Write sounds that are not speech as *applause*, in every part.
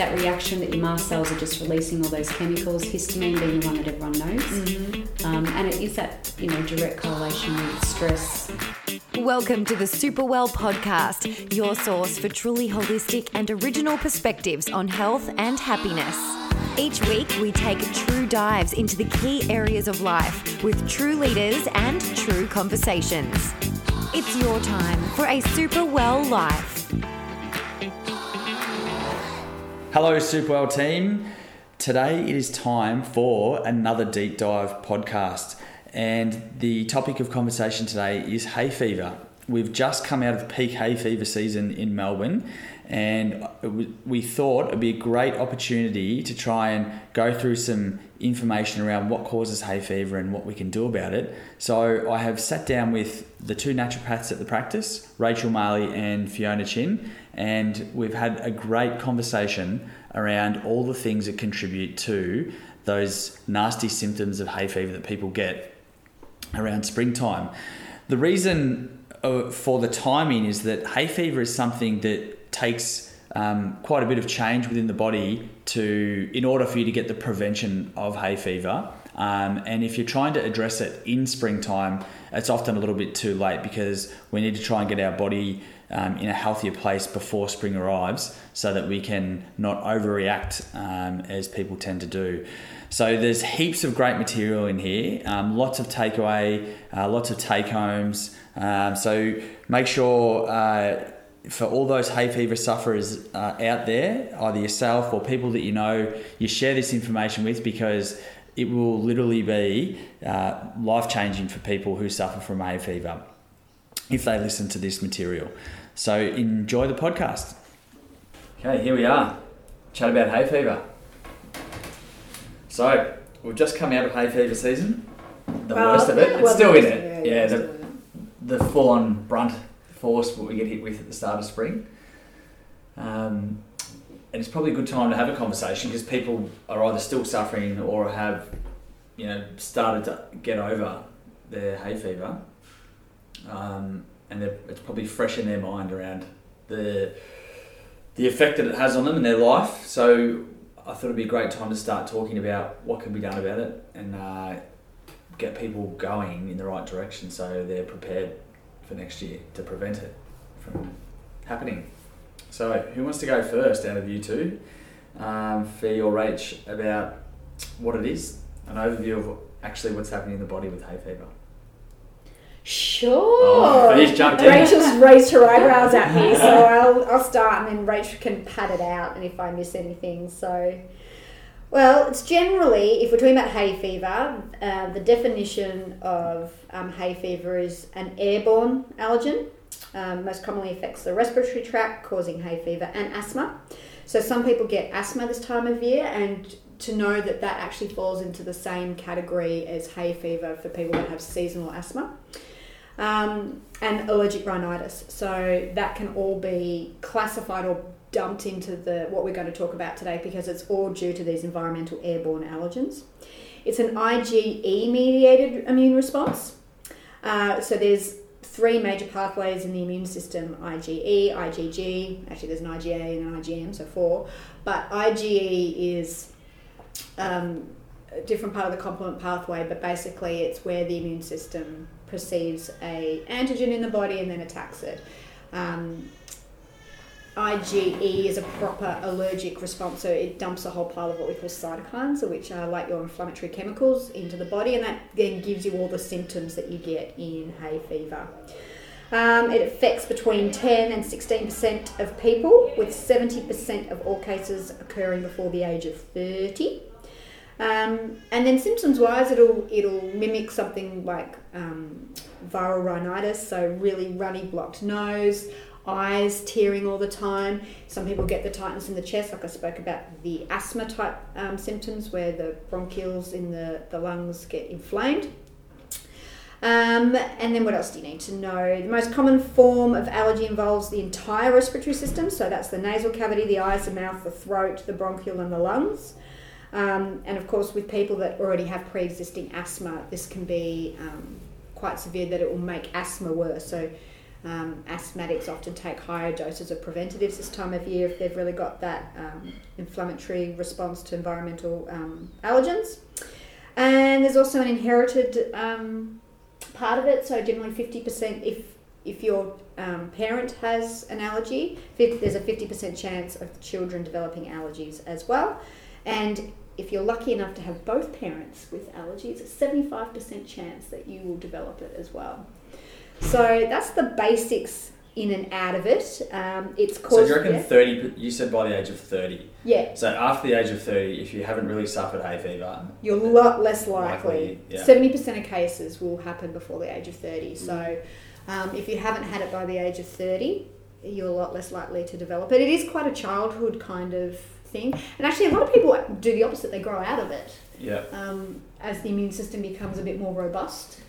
that reaction that your mast cells are just releasing all those chemicals, histamine being the one that everyone knows. Mm-hmm. Um, and it is that, you know, direct correlation with stress. Welcome to the Super Well podcast, your source for truly holistic and original perspectives on health and happiness. Each week, we take true dives into the key areas of life with true leaders and true conversations. It's your time for a super well life. Hello, Superwell team. Today it is time for another deep dive podcast, and the topic of conversation today is hay fever. We've just come out of peak hay fever season in Melbourne, and we thought it'd be a great opportunity to try and go through some information around what causes hay fever and what we can do about it. So I have sat down with the two naturopaths at the practice, Rachel Marley and Fiona Chin, and we've had a great conversation around all the things that contribute to those nasty symptoms of hay fever that people get around springtime. The reason uh, for the timing is that hay fever is something that takes um, quite a bit of change within the body to in order for you to get the prevention of hay fever. Um, and if you're trying to address it in springtime, it's often a little bit too late because we need to try and get our body um, in a healthier place before spring arrives so that we can not overreact um, as people tend to do. So there's heaps of great material in here, um, lots of takeaway, uh, lots of take homes. Um, so make sure uh, for all those hay fever sufferers uh, out there, either yourself or people that you know, you share this information with because it will literally be uh, life changing for people who suffer from hay fever if they listen to this material. So enjoy the podcast. Okay, here we are. Chat about hay fever. So we've just come out of hay fever season. The Well, worst of it. It's well, still in it. Yeah, yeah, the, the full on brunt force what we get hit with at the start of spring. Um, and it's probably a good time to have a conversation because people are either still suffering or have, you know, started to get over their hay fever. Um, and it's probably fresh in their mind around the the effect that it has on them and their life. So I thought it'd be a great time to start talking about what can be done about it and uh, get people going in the right direction so they're prepared for next year to prevent it from happening. So who wants to go first out of you two, um, Fee or Rach, about what it is, an overview of actually what's happening in the body with hay fever. Sure. Oh. Rachel's raised her eyebrows at me, so I'll, I'll start and then Rachel can pat it out and if I miss anything. So, well, it's generally, if we're talking about hay fever, uh, the definition of um, hay fever is an airborne allergen. Um, most commonly affects the respiratory tract, causing hay fever and asthma. So, some people get asthma this time of year, and to know that that actually falls into the same category as hay fever for people that have seasonal asthma um, and allergic rhinitis. So that can all be classified or dumped into the what we're going to talk about today because it's all due to these environmental airborne allergens. It's an IgE mediated immune response. Uh, so there's three major pathways in the immune system: IgE, IgG. Actually, there's an IgA and an IgM, so four. But IgE is um, a different part of the complement pathway, but basically it's where the immune system perceives a antigen in the body and then attacks it. Um, IgE is a proper allergic response, so it dumps a whole pile of what we call cytokines, which are like your inflammatory chemicals, into the body, and that then gives you all the symptoms that you get in hay fever. Um, it affects between 10 and 16% of people, with 70% of all cases occurring before the age of 30. Um, and then symptoms wise, it'll it'll mimic something like um, viral rhinitis, so really runny, blocked nose, eyes tearing all the time. Some people get the tightness in the chest, like I spoke about the asthma type um, symptoms, where the bronchioles in the, the lungs get inflamed. Um, and then what else do you need to know? The most common form of allergy involves the entire respiratory system, so that's the nasal cavity, the eyes, the mouth, the throat, the bronchial, and the lungs. Um, and of course, with people that already have pre existing asthma, this can be um, quite severe that it will make asthma worse. So, Um, asthmatics often take higher doses of preventatives this time of year if they've really got that um, inflammatory response to environmental um, allergens. And there's also an inherited um, part of it. So generally, fifty percent if if your um, parent has an allergy, there's a fifty percent chance of children developing allergies as well. And if you're lucky enough to have both parents with allergies, a seventy five percent chance that you will develop it as well. So that's the basics in and out of it. Um, it's So caused. do you reckon yeah? thirty? You said by the age of thirty. yeah, So after the age of thirty, if you haven't really suffered hay fever, you're a lot less Likely, likely. yeah. Seventy percent of cases will happen before the age of thirty. So, um, if you haven't had it by the age of thirty, you're a lot less likely to develop it. It is quite a childhood kind of thing, and actually, a lot of people do the opposite. They grow out of it yeah, um, as the immune system becomes a bit more robust,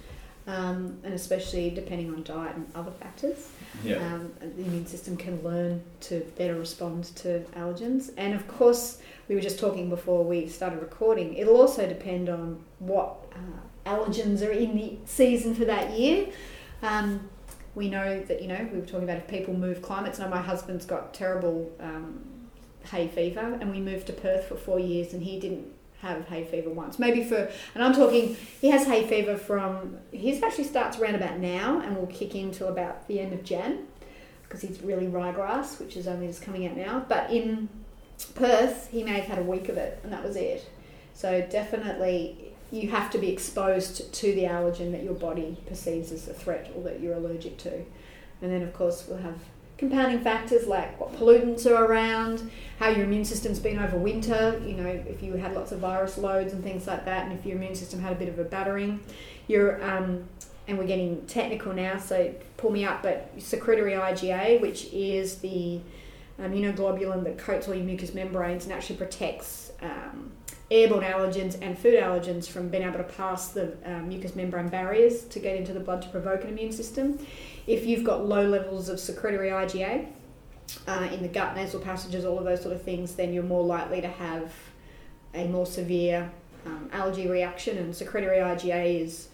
um, and especially depending on diet and other factors. yeah, Um, the immune system can learn to better respond to allergens. And of course, we were just talking before we started recording, it'll also depend on what uh, allergens are in the season for that year. Um, we know that, you know, we were talking about if people move climates. Now, my husband's got terrible um, hay fever, and we moved to Perth for four years, and he didn't have hay fever once. Maybe for, and I'm talking, he has hay fever from, his actually starts around about now and will kick in till about the end of Jan because he's really ryegrass, which is only just coming out now. But in Perth, he may have had a week of it, and that was it. So definitely, you have to be exposed to the allergen that your body perceives as a threat or that you're allergic to. And then, of course, we'll have compounding factors like what pollutants are around, how your immune system's been over winter, you know, if you had lots of virus loads and things like that, and if your immune system had a bit of a battering. Your, um, and we're getting technical now, so pull me up, but secretory IgA, which is the immunoglobulin that coats all your mucous membranes and actually protects um, airborne allergens and food allergens from being able to pass the um, mucous membrane barriers to get into the blood to provoke an immune system. If you've got low levels of secretory IgA uh, in the gut, nasal passages, all of those sort of things, then you're more likely to have a more severe um, allergy reaction. And secretory IgA is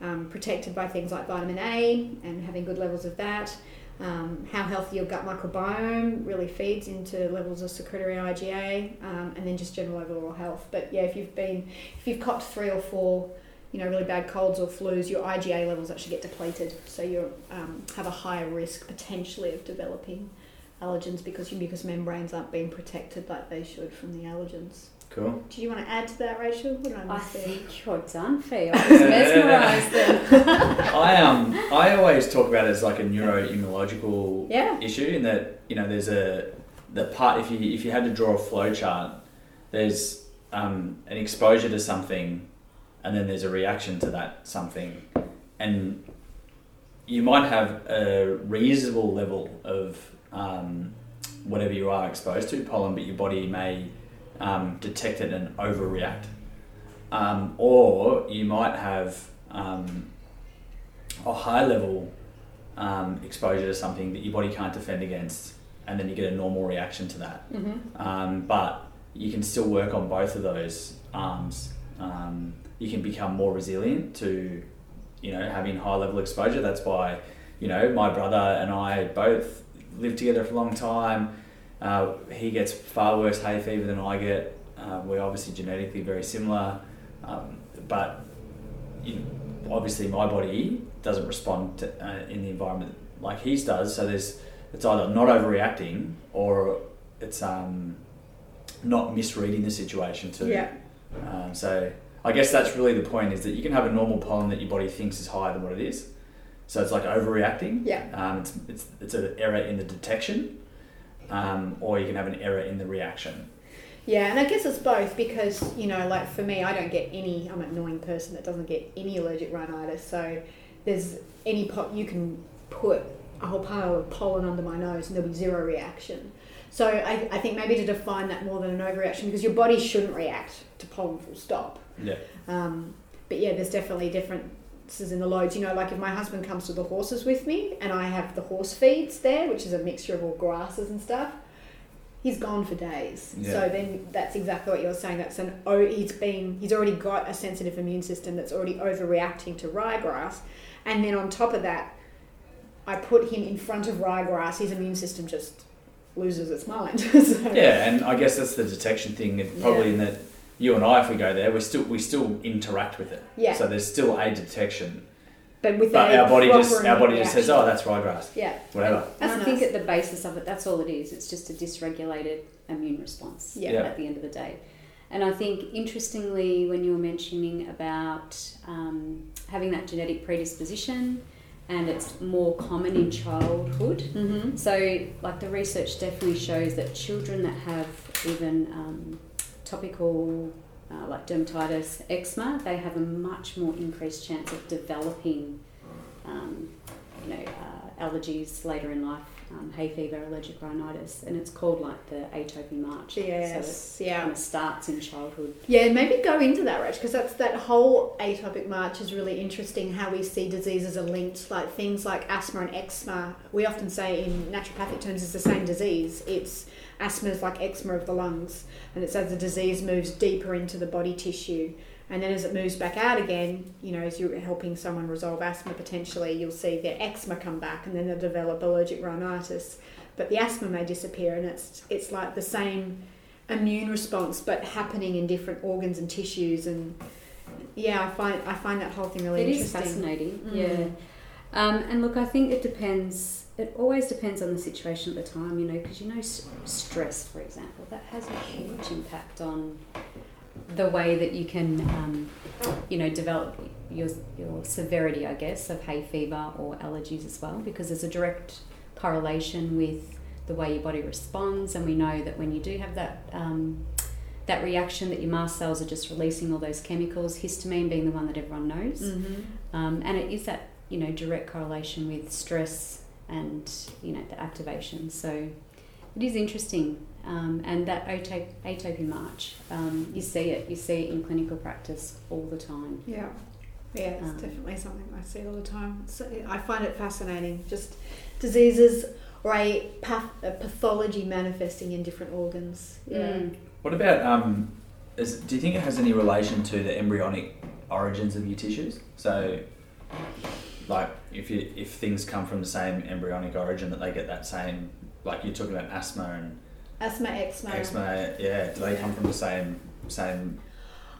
um, protected by things like vitamin A and having good levels of that. Um, how healthy your gut microbiome really feeds into levels of secretory IgA, um, and then just general overall health. But yeah, if you've been, if you've copped three or four, you know, really bad colds or flus, your IgA levels actually get depleted, so you um, have a higher risk potentially of developing allergens because your mucous membranes aren't being protected like they should from the allergens. cool. Do you want to add to that, Rachel? What did I I miss there? think you're done, Fee. I was mesmerised *laughs* then. I um I always talk about it as like a neuroimmunological Yeah. issue in that you know there's a the part if you if you had to draw a flow chart, there's um, an exposure to something, and then there's a reaction to that something, and you might have a reasonable level of um, whatever you are exposed to pollen, but your body may um, detect it and overreact, um, or you might have um, a high level um, exposure to something that your body can't defend against, and then you get a normal reaction to that. Mm-hmm. Um, but you can still work on both of those arms. Um, you can become more resilient to, you know, having high level exposure. That's why, you know, my brother and I both lived together for a long time. Uh, he gets far worse hay fever than I get. Uh, we're obviously genetically very similar, um, but you know, obviously my body doesn't respond to, uh, in the environment like his does. So there's it's either not overreacting or it's um, not misreading the situation too. Yeah. Um, so I guess that's really the point is that you can have a normal pollen that your body thinks is higher than what it is. So it's like overreacting. Yeah. Um, it's, it's, it's an error in the detection, um, or you can have an error in the reaction. Yeah, and I guess it's both because, you know, like for me, I don't get any, I'm an annoying person that doesn't get any allergic rhinitis. So there's any pot, you can put a whole pile of pollen under my nose and there'll be zero reaction. So I, I think maybe to define that more than an overreaction because your body shouldn't react to pollen full stop. Yeah. Um, but yeah, there's definitely differences in the loads. You know, like if my husband comes to the horses with me and I have the horse feeds there, which is a mixture of all grasses and stuff, he's gone for days. Yeah. So then that's exactly what you're saying. That's an oh, he's been he's already got a sensitive immune system that's already overreacting to ryegrass, and then on top of that. I put him in front of ryegrass, his immune system just loses its mind. *laughs* so, Yeah, and I guess that's the detection thing. Probably Yeah. in that you and I, if we go there, we still we still interact with it. Yeah. So there's still a detection, But with but our body just our body immune just says, "Oh, that's ryegrass." Yeah. Whatever. And I think at the basis of it, that's all it is. It's just a dysregulated immune response Yeah. Yeah. at the end of the day. And I think, interestingly, when you were mentioning about um, having that genetic predisposition and it's more common in childhood, Mm-hmm. so, like the research definitely shows that children that have even um, topical, uh, like dermatitis, eczema, they have a much more increased chance of developing, um, you know, uh, allergies later in life, um, hay fever, allergic rhinitis, and it's called like the atopy march. So it Yes. yeah. kind of starts in childhood. Yeah, maybe go into that, Rach, because that's that whole atopic march is really interesting. How we see diseases are linked, like things like asthma and eczema. We often say in naturopathic terms, it's the same disease. It's asthma is like eczema of the lungs, and it's as the disease moves deeper into the body tissue, and then as it moves back out again, you know, as you're helping someone resolve asthma potentially, you'll see their eczema come back, and then they'll develop allergic rhinitis. But the asthma may disappear, and it's it's like the same immune response, but happening in different organs and tissues. And yeah, I find I find that whole thing really It is interesting. fascinating, Mm. yeah. Um, and look, I think it depends. It always depends on the situation at the time, you know, because you know, s- stress, for example, that has a huge impact on the way that you can, um, you know, develop your your severity, I guess, of hay fever or allergies as well, because there's a direct correlation with the way your body responds, and we know that when you do have that. Um, that reaction that your mast cells are just releasing all those chemicals, histamine being the one that everyone knows, Mm-hmm. um, and it is that you know direct correlation with stress and you know the activation. So it is interesting, um, and that atop- atopy march, um, you see it, you see it in clinical practice all the time. Yeah, yeah, it's Um, definitely something I see all the time. So I find it fascinating, just diseases or a, path, a pathology manifesting in different organs. Yeah. Mm. What about um? Is, do you think it has any relation to the embryonic origins of your tissues? So, like, if you if things come from the same embryonic origin, that they get that same, like you're talking about asthma and Asthma, eczema. eczema. Yeah, do they come from the same same?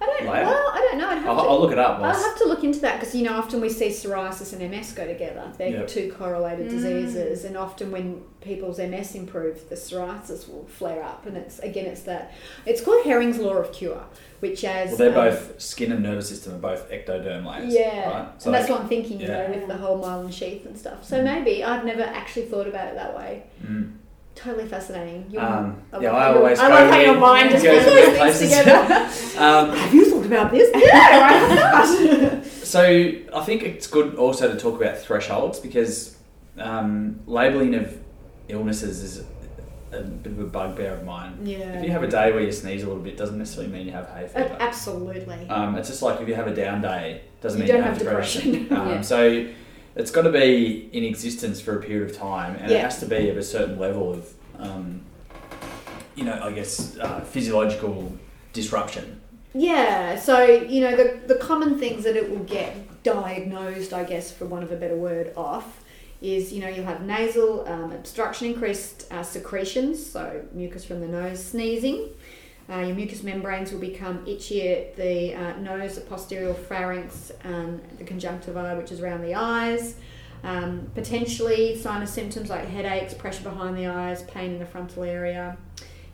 I don't. Like- well, I don't know. I'd have I'll, to, I'll look it up. I'll have to look into that because you know often we see psoriasis and MS go together. They're Yep. two correlated Mm. diseases, and often when people's MS improves, the psoriasis will flare up. And it's again, it's that it's called Hering's law of cure, which as Well, they're um, both skin and nervous system are both ectoderm layers. Yeah, Right? and that's what I'm thinking, you yeah. know, with the whole myelin sheath and stuff. So maybe I've never actually thought about it that way. Mm. Totally fascinating. Your- Um, I yeah, love I always I go love how weird- your mind just goes those things places. together. *laughs* Um, Have you thought about this? *laughs* Yeah, I have not. *laughs* So I think it's good also to talk about thresholds because um, labeling of illnesses is a bit of a bugbear of mine. yeah. If you have a day where you sneeze a little bit, doesn't necessarily mean you have hay fever. Absolutely. Um, it's just like if you have a down day, doesn't You mean don't you have, have depression. depression. Um, Yeah. So it's got to be in existence for a period of time, and it has to be of a certain level of, um, you know, I guess uh, physiological disruption. Yeah, so you know the the common things that it will get diagnosed, I guess, for want of a better word, off is you know you'll have nasal um, obstruction, increased uh, secretions, so mucus from the nose, sneezing. Uh, your mucous membranes will become itchy at the uh, nose, the posterior pharynx, and the conjunctiva, which is around the eyes. Um, potentially sinus symptoms like headaches, pressure behind the eyes, pain in the frontal area,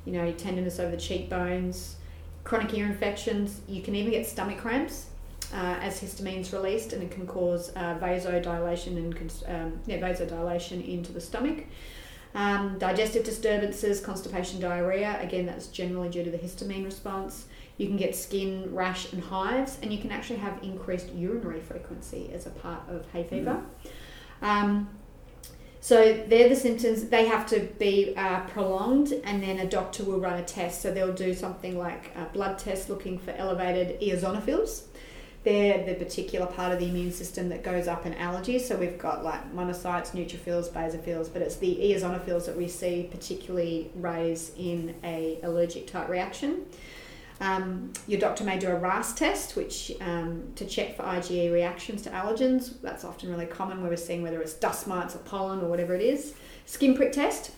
you know, tenderness over the cheekbones, chronic ear infections. You can even get stomach cramps uh, as histamine's released, and it can cause uh, vasodilation and um, yeah, vasodilation into the stomach. Um, digestive disturbances, constipation, diarrhea. Again, that's generally due to the histamine response. You can get skin rash and hives, and you can actually have increased urinary frequency as a part of hay fever. Um, so they're the symptoms. They have to be uh, prolonged, and then a doctor will run a test. So they'll do something like a blood test looking for elevated eosinophils. They're the particular part of the immune system that goes up in allergies. So we've got like monocytes, neutrophils, basophils, but it's the eosinophils that we see particularly raise in a allergic type reaction. Um, your doctor may do a RAST test, which um, to check for IgE reactions to allergens. That's often really common where we're seeing whether it's dust mites or pollen or whatever it is. Skin prick test.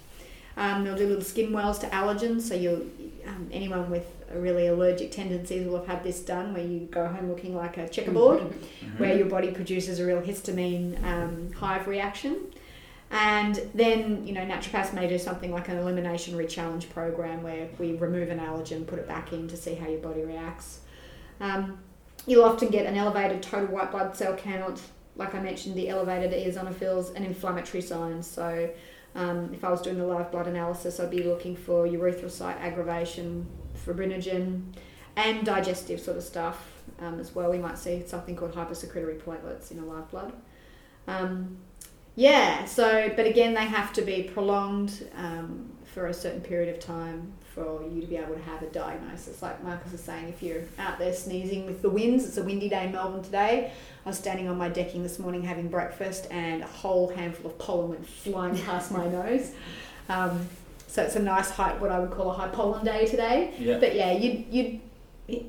Um, they'll do little skin wells to allergens. So you, um, anyone with really allergic tendencies will have had this done, where you go home looking like a checkerboard, Mm-hmm. where your body produces a real histamine um, hive reaction. And then, you know, naturopaths may do something like an elimination re-challenge program where we remove an allergen, put it back in to see how your body reacts. Um, you'll often get an elevated total white blood cell count. Like I mentioned, the elevated eosinophils and inflammatory signs. So, um, if I was doing the live blood analysis, I'd be looking for erythrocyte aggregation, fibrinogen, and digestive sort of stuff um, as well. We might see something called hypersecretory platelets in a live blood. Um, yeah, so, but again, they have to be prolonged um, for a certain period of time for you to be able to have a diagnosis. Like Marcus is saying, if you're out there sneezing with the winds, it's a windy day in Melbourne today. I was standing on my decking this morning having breakfast, and a whole handful of pollen went flying *laughs* past my nose. Um, so it's a nice high, what I would call a high pollen day today. Yeah. But yeah, you'd you'd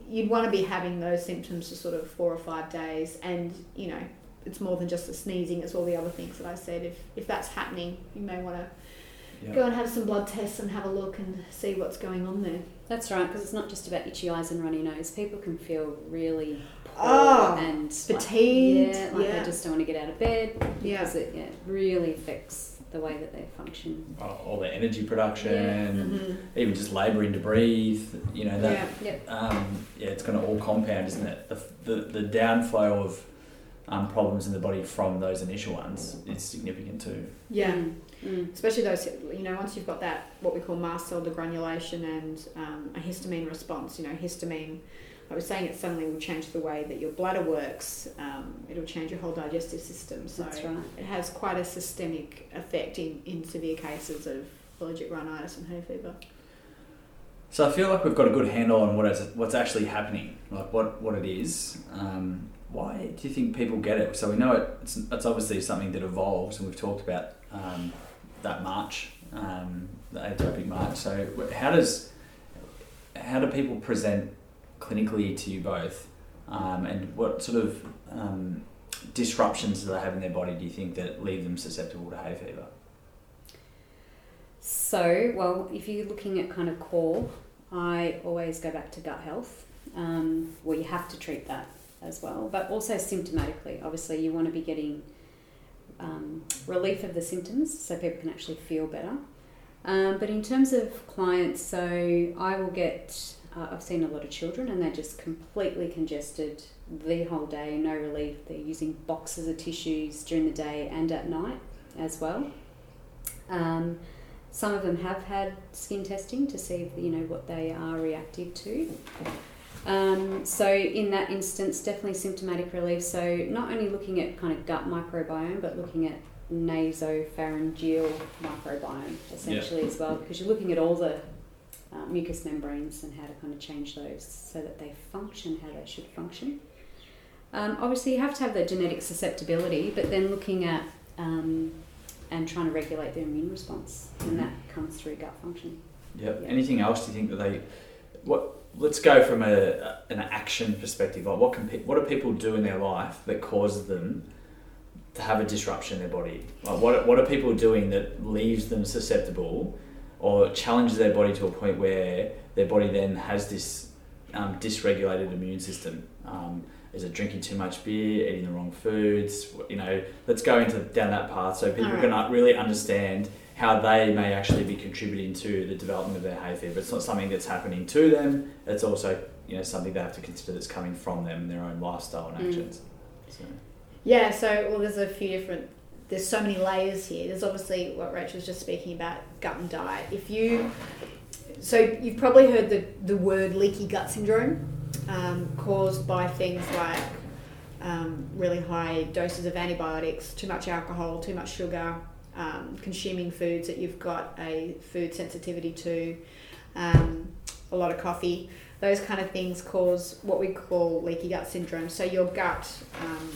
you'd want to be having those symptoms for sort of four or five days, and you know it's more than just the sneezing; it's all the other things that I said. If if that's happening, you may want to Yeah. go and have some blood tests and have a look and see what's going on there. That's right, because it's not just about itchy eyes and runny nose. People can feel really poor Oh, and fatigued, Like, yeah, like yeah. they just don't want to get out of bed Yeah. because it yeah, really affects the way that they function. All all the energy production, Mm-hmm. even just labouring to breathe. You know that. Yeah. Yep. Um, yeah, it's going to all compound, isn't it? The, the, the downflow of um, problems in the body from those initial ones is significant too. Yeah. Mm, mm. Especially those, you know, once you've got that, what we call mast cell degranulation and um, a histamine response, you know, histamine, I was saying it suddenly will change the way that your bladder works. Um, it'll change your whole digestive system. So That's right. it has quite a systemic effect in, in severe cases of allergic rhinitis and hay fever. So I feel like we've got a good handle on what is, what's actually happening, like what, what it is. Um, why do you think people get it? So we know it, it's, it's obviously something that evolves, and we've talked about um, that march, um, the atopic march. So how does how do people present clinically to you both, um, and what sort of um, disruptions do they have in their body? Do you think that leave them susceptible to hay fever? So, well, if you're looking at kind of core, I always go back to gut health. Um, well, you have to treat that as well, but also symptomatically. Obviously, you want to be getting um, relief of the symptoms so people can actually feel better. Um, but in terms of clients, so I will get, uh, I've seen a lot of children and they're just completely congested the whole day, no relief. They're using boxes of tissues during the day and at night as well. Um, some of them have had skin testing to see if, you know what they are reactive to. Um, so in that instance, definitely symptomatic relief. So not only looking at kind of gut microbiome, but looking at nasopharyngeal microbiome essentially as well, because you're looking at all the uh, mucous membranes and how to kind of change those so that they function how they should function. Um, obviously, you have to have the genetic susceptibility, but then looking at um, and trying to regulate their immune response, and that comes through gut function. Yep. Yeah. Anything else? Do you think that they? What? Let's go from a an action perspective. Like what can pe- what do people do in their life that causes them to have a disruption in their body? Like what what are people doing that leaves them susceptible, or challenges their body to a point where their body then has this um, dysregulated immune system? Um, is it drinking too much beer, eating the wrong foods? You know, let's go into down that path so people Alright. can really understand how they may actually be contributing to the development of their hay fever. It's not something that's happening to them. It's also you know something they have to consider that's coming from them and their own lifestyle and Mm. actions. So, Yeah, so well, there's a few different. There's so many layers here. There's obviously what Rachel was just speaking about, gut and diet. If you, so you've probably heard the the word leaky gut syndrome, um, caused by things like um, really high doses of antibiotics, too much alcohol, too much sugar, um, consuming foods that you've got a food sensitivity to, um, a lot of coffee. Those kind of things cause what we call leaky gut syndrome. So your gut um,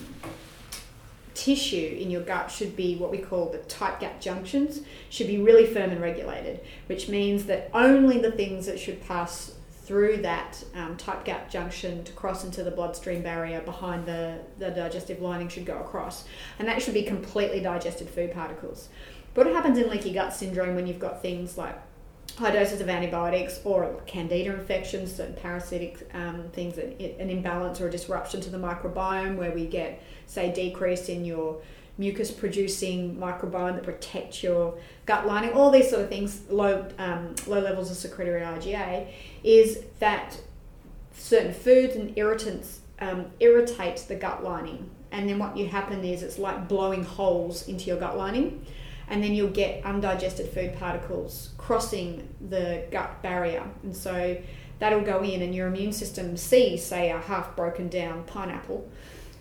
tissue in your gut should be what we call the tight gap junctions should be really firm and regulated, which means that only the things that should pass through that um, tight gut junction to cross into the bloodstream barrier behind the, the digestive lining should go across. And that should be completely digested food particles. But what happens in leaky gut syndrome when you've got things like high doses of antibiotics or candida infections, certain parasitic um, things, an imbalance or a disruption to the microbiome where we get, say, decrease in your mucus producing microbiome that protects your gut lining, all these sort of things, low, um, low levels of secretory IgA, is that certain foods and irritants um, irritate the gut lining. And then what you happen is it's like blowing holes into your gut lining and then you'll get undigested food particles crossing the gut barrier. And so that'll go in, and your immune system sees, say, a half broken down pineapple.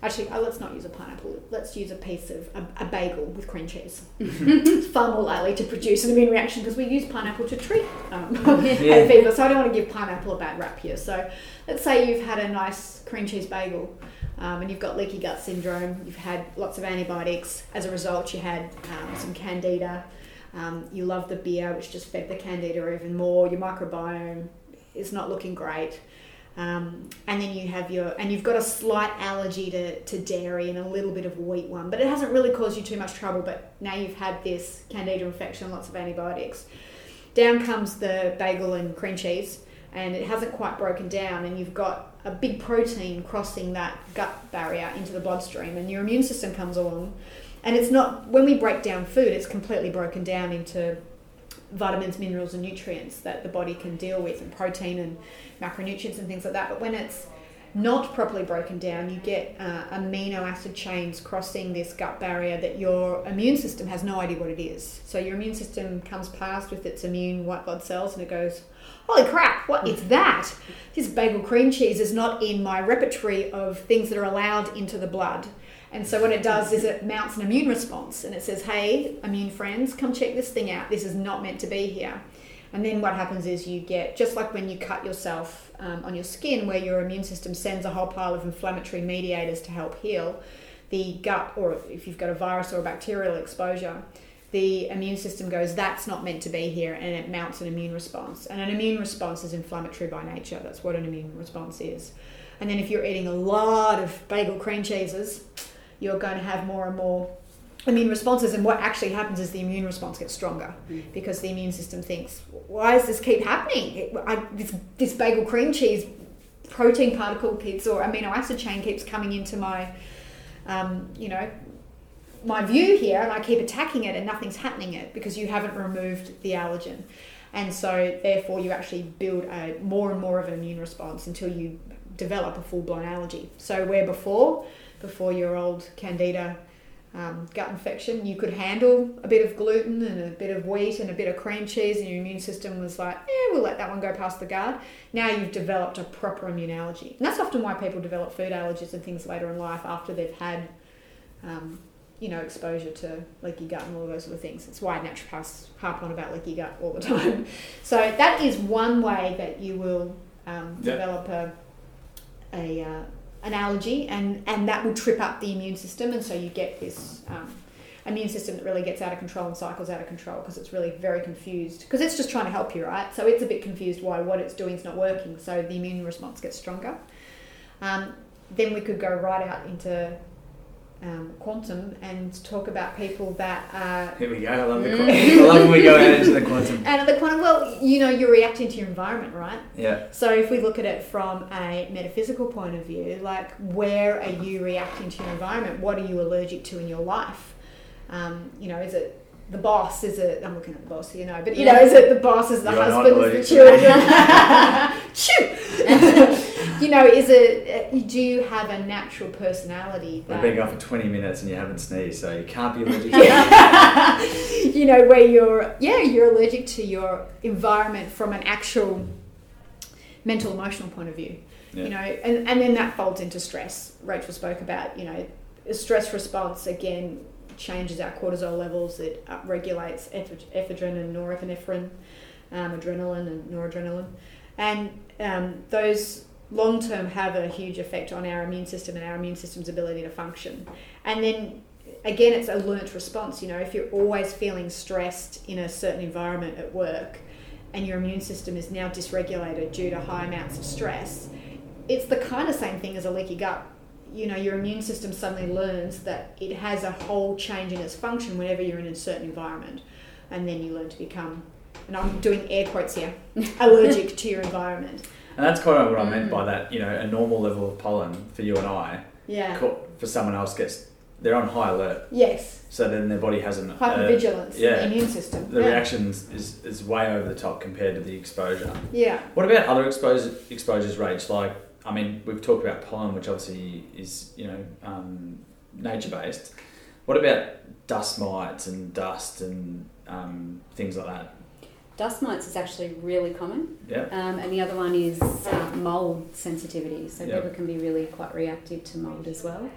Actually, oh, let's not use a pineapple. Let's use a piece of a, a bagel with cream cheese. *laughs* it's far more likely to produce an immune reaction because we use pineapple to treat um, *laughs* *laughs* yeah. fever. So I don't want to give pineapple a bad rap here. So let's say you've had a nice cream cheese bagel um, and you've got leaky gut syndrome, you've had lots of antibiotics. As a result, you had um, some candida. Um, you love the beer, which just fed the candida even more. Your microbiome is not looking great. Um, and then you have your, and you've got a slight allergy to, to dairy and a little bit of wheat one, but it hasn't really caused you too much trouble. But now you've had this candida infection, lots of antibiotics. Down comes the bagel and cream cheese, and it hasn't quite broken down, and you've got a big protein crossing that gut barrier into the bloodstream, and your immune system comes along. And it's not, when we break down food, it's completely broken down into vitamins, minerals, and nutrients that the body can deal with, and protein and macronutrients and things like that. But when it's not properly broken down, you get uh, amino acid chains crossing this gut barrier that your immune system has no idea what it is. So your immune system comes past with its immune white blood cells and it goes, holy crap, what is that? This bagel cream cheese is not in my repertory of things that are allowed into the blood. And so what it does is it mounts an immune response and it says, hey, immune friends, come check this thing out. This is not meant to be here. And then what happens is you get, just like when you cut yourself um, on your skin, where your immune system sends a whole pile of inflammatory mediators to help heal, the gut, or if you've got a virus or a bacterial exposure, the immune system goes, that's not meant to be here, and it mounts an immune response. And an immune response is inflammatory by nature. That's what an immune response is. And then if you're eating a lot of bagel cream cheeses, you're going to have more and more immune responses. And what actually happens is the immune response gets stronger mm. because the immune system thinks, why does this keep happening? It, I, this, this bagel cream cheese protein particle keeps, or amino acid chain keeps coming into my, um, you know, my view here and I keep attacking it and nothing's happening it because you haven't removed the allergen. And so therefore you actually build a more and more of an immune response until you develop a full blown allergy. So where before, before your old candida um, gut infection, you could handle a bit of gluten and a bit of wheat and a bit of cream cheese, and your immune system was like, yeah, we'll let that one go past the guard. Now you've developed a proper immune allergy. And that's often why people develop food allergies and things later in life after they've had um, you know, exposure to leaky gut and all those sort of things. It's why naturopaths harp on about leaky gut all the *laughs* time. So that is one way that you will um, yep. develop a, a uh, an allergy, and and that will trip up the immune system, and so you get this. Um, immune system that really gets out of control and cycles out of control because it's really very confused because it's just trying to help you right so it's a bit confused why what it's doing is not working so the immune response gets stronger um, then we could go right out into um, quantum and talk about people that are. Here we go. I love the quantum. I love when we go out into the quantum. And the quantum, well, you know, you're reacting to your environment, right? Yeah. So if we look at it from a metaphysical point of view, like where are you reacting to your environment? What are you allergic to in your life? Um, you know, is it the boss? Is it? I'm looking at the boss, you know, but you know, is it the boss? Is the you husband? Is the children? *laughs* Shoot. *laughs* you know, is it? Uh, do you have a natural personality? That, We've been going for twenty minutes and you haven't sneezed, so you can't be allergic. to *laughs* You know, where you're, yeah, you're allergic to your environment from an actual mental emotional point of view. Yeah. You know, and, and then that folds into stress. Rachel spoke about, you know, stress response again changes our cortisol levels. It regulates epinephrine and norepinephrine, um, adrenaline and noradrenaline, and um, those long term have a huge effect on our immune system and our immune system's ability to function. And then again, it's a learnt response. You know, if you're always feeling stressed in a certain environment at work, and your immune system is now dysregulated due to high amounts of stress, it's the kind of same thing as a leaky gut. You know, your immune system suddenly learns that it has a whole change in its function whenever you're in a certain environment. And then you learn to become, and I'm doing air quotes here, *laughs* allergic to your environment. And that's kind of what I meant Mm. by that. You know, a normal level of pollen for you and I, Yeah. co- for someone else gets they're on high alert. Yes. So then their body hasn't uh, Hypervigilance, yeah. the immune system. the yeah. reactions is, is way over the top compared to the exposure. Yeah. What about other expose, exposures, Rach? Like, I mean, we've talked about pollen, which obviously is, you know, um, nature based. What about dust mites and dust and um, things like that? Dust mites is actually really common. Yeah. Um, and the other one is uh, mold sensitivity. So Yep. people can be really quite reactive to mold as well.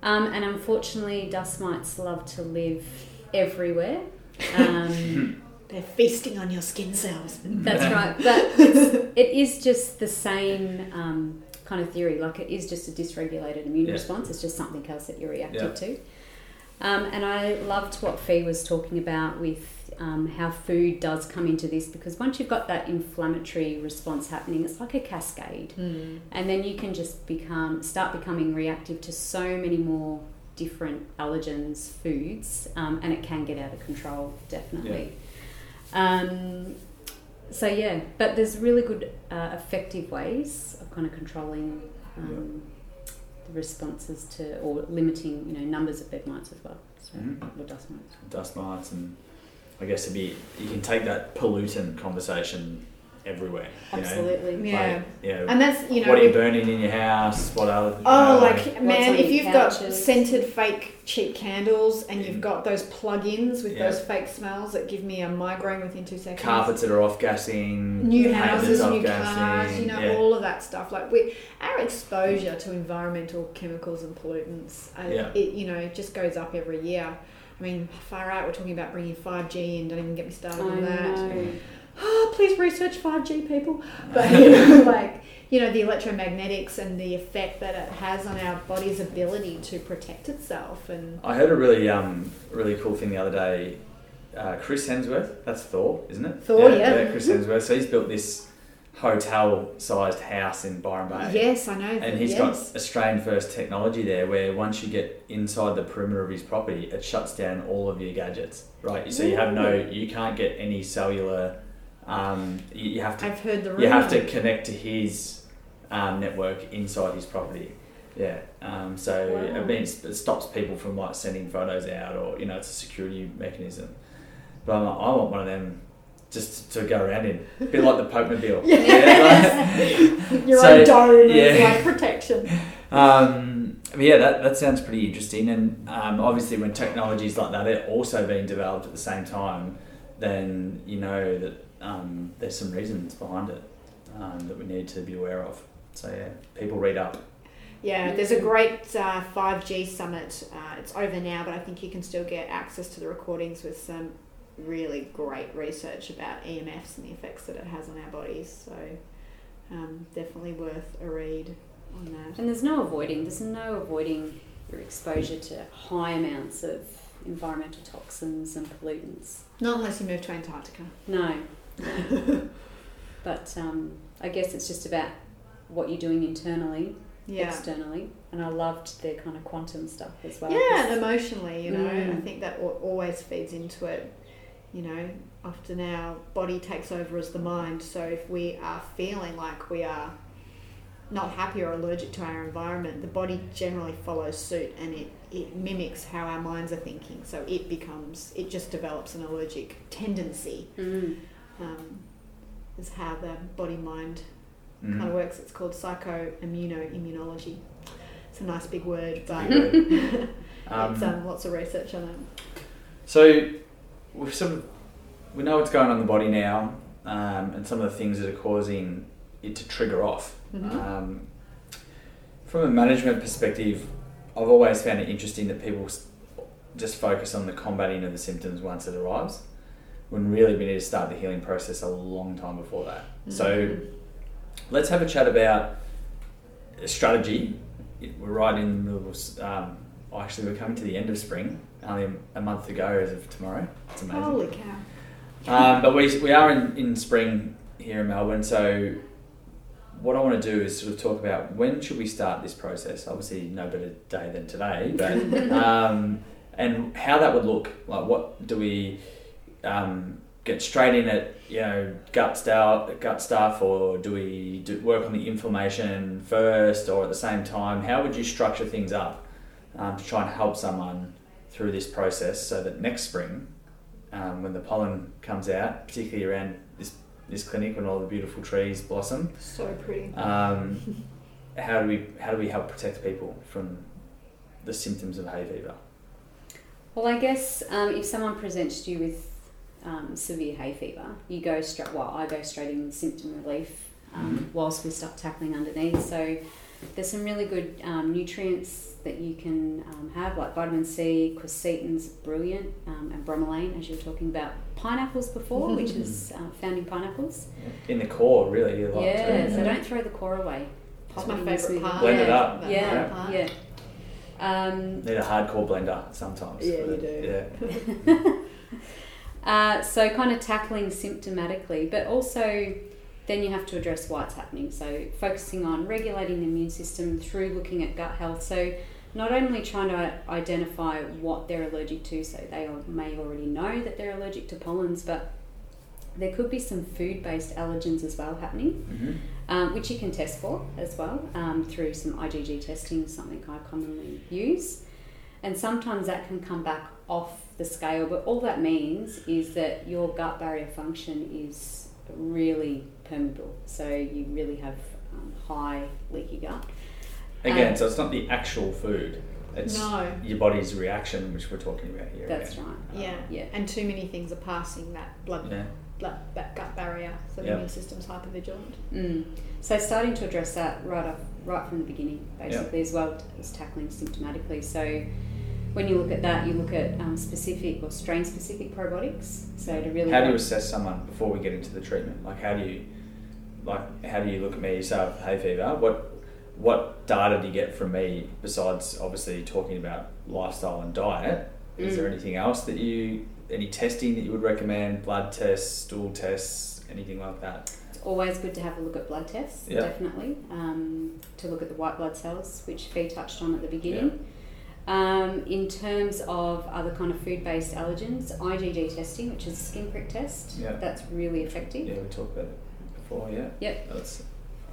Um, and unfortunately, dust mites love to live everywhere. Um, *laughs* They're feasting on your skin cells. that's *laughs* right. But it's, just the same um, kind of theory. Like it is just a dysregulated immune Yeah. response. It's just something else that you're reactive Yeah. to. Um, and I loved what Fee was talking about with um, how food does come into this because once you've got that inflammatory response happening, it's like a cascade, Mm. and then you can just become start becoming reactive to so many more different allergens, foods, um, and it can get out of control definitely. Um, so yeah, but there's really good, uh, effective ways of kind of controlling um, the responses to or limiting, you know, numbers of bed mites as well. So, Mhm. or dust mites. Dust mites, and I guess to be, you can take that pollutant conversation everywhere. You Know? Absolutely. Yeah. Like, you know, And that's, you know, what are you burning in your house? What other? Oh, know, like man, if you've got scented fake cheap candles and you've got those plug-ins with Yeah. those fake smells that give me a migraine within two seconds. carpets that are off gassing, New houses, new off-gassing, cars, you know, yeah. all of that stuff. Like we, our exposure to environmental chemicals and pollutants, uh, Yeah. it you know, it just goes up every year. I mean, far out. We're talking about bringing five G in. Don't even get me started on that. know. oh, please research 5G people. *laughs* But, you know, like, you know, the electromagnetics and the effect that it has on our body's ability to protect itself. And I heard a really um really cool thing the other day. Uh, Chris Hemsworth, that's Thor, isn't it? Thor, yeah. Chris Hemsworth. So he's built this hotel-sized house in Byron Bay. yes, I know. And he's yes. got Australian first technology there, where once you get inside the perimeter of his property, it shuts down all of your gadgets. Right, so you have no, you can't get any cellular. Um, you, you have to, I've heard the rumor. you have to connect to his um, network inside his property. Yeah, um, so Wow. it means it stops people from like sending photos out, or you know, it's a security mechanism. But I'm like, I want one of them just to go around in, a bit like the Pope Mobile. *laughs* Yeah, *laughs* Your So, own dome yeah. is like protection. um, yeah, that, that sounds pretty interesting. And um, obviously, when technologies like that are also being developed at the same time, then you know that um, there's some reasons behind it um, that we need to be aware of. So yeah, people read up. Yeah, there's a great uh, 5G summit. Uh, it's over now, but I think you can still get access to the recordings with some really great research about EMFs and the effects that it has on our bodies. So um, definitely worth a read on that. And there's no avoiding. There's no avoiding your exposure to high amounts of environmental toxins and pollutants. Not unless you move to Antarctica. No. *laughs* but um, I guess it's just about what you're doing internally, Yeah. externally. And I loved their kind of quantum stuff as well. Yeah, and emotionally, you know, Mm. I think that always feeds into it. You know, often our body takes over as the mind. So if we are feeling like we are not happy or allergic to our environment, the body generally follows suit and it, it mimics how our minds are thinking. So it becomes, it just develops an allergic tendency, Mm. um, is how the body mind Mhm. kind of works. It's called psychoneuroimmunology. It's a nice big word, but *laughs* Um, it's um, lots of research on it. So we've sort of we know what's going on in the body now, um, and some of the things that are causing it to trigger off. Mhm. Um, from a management perspective, I've always found it interesting that people just focus on the combating of the symptoms once it arrives, when really we need to start the healing process a long time before that. So Mhm. let's have a chat about a strategy. We're right in the middle of, um, actually, we're coming to the end of spring, only a month to go as of tomorrow. It's amazing. Holy cow. Um, but we, we are in, in spring here in Melbourne, so what I want to do is sort of talk about when should we start this process. Obviously, no better day than today, but *laughs* um, and how that would look. Like, what do we um, get straight in at you know gut stuff, gut stuff, or do we do, work on the inflammation first, or at the same time? How would you structure things up um, to try and help someone through this process so that next spring, um, when the pollen comes out, particularly around this this clinic when all the beautiful trees blossom, So pretty. um, *laughs* how do we how do we help protect people from the symptoms of hay fever? Well, I guess um, if someone presents to you with um, severe hay fever, you go straight. Well, I go straight in with symptom relief um, whilst we start tackling underneath. So there's some really good um, nutrients that you can um, have, like vitamin C, quercetin's brilliant, um, and bromelain, as you were talking about pineapples before, *laughs* which is uh, found in pineapples. In the core, really, you like yeah, to so don't throw the core away. That's Pop my it in the favourite part. Blend it yeah. up. That Yeah, yeah. Um, need a hardcore blender sometimes. Yeah, you do. Yeah. *laughs* *laughs* Uh, so kind of tackling symptomatically, but also then you have to address why it's happening. So focusing on regulating the immune system through looking at gut health. So not only trying to identify what they're allergic to, so they may already know that they're allergic to pollens, but there could be some food-based allergens as well happening, Mhm. um, which you can test for as well um, through some IgG testing, something I commonly use. And sometimes that can come back off the scale, but all that means is that your gut barrier function is really permeable. So you really have um, high leaky gut. Again, Um, so it's not the actual food; it's No. your body's reaction, which we're talking about here. That's again. right. Yeah. Yeah. And too many things are passing that blood, Yeah. blood that gut barrier, so the Yep. immune system's hypervigilant. Mm. So starting to address that right off, right from the beginning, basically, as well as tackling symptomatically. So when you look at that, you look at um, specific or strain-specific probiotics. So to really How do you assess someone before we get into the treatment? Like, how do you, like, how do you look at me? You say I have hay fever. What, what data do you get from me besides obviously talking about lifestyle and diet? Is Mm. there anything else that you, any testing that you would recommend? Blood tests, stool tests, anything like that? It's always good to have a look at blood tests, Yeah. definitely, um, to look at the white blood cells, which Fee touched on at the beginning. Um, in terms of other kind of food-based allergens, IgG testing, which is a skin prick test, Yeah. that's really effective, Yeah, we talked about it before. Yeah. Yep. That's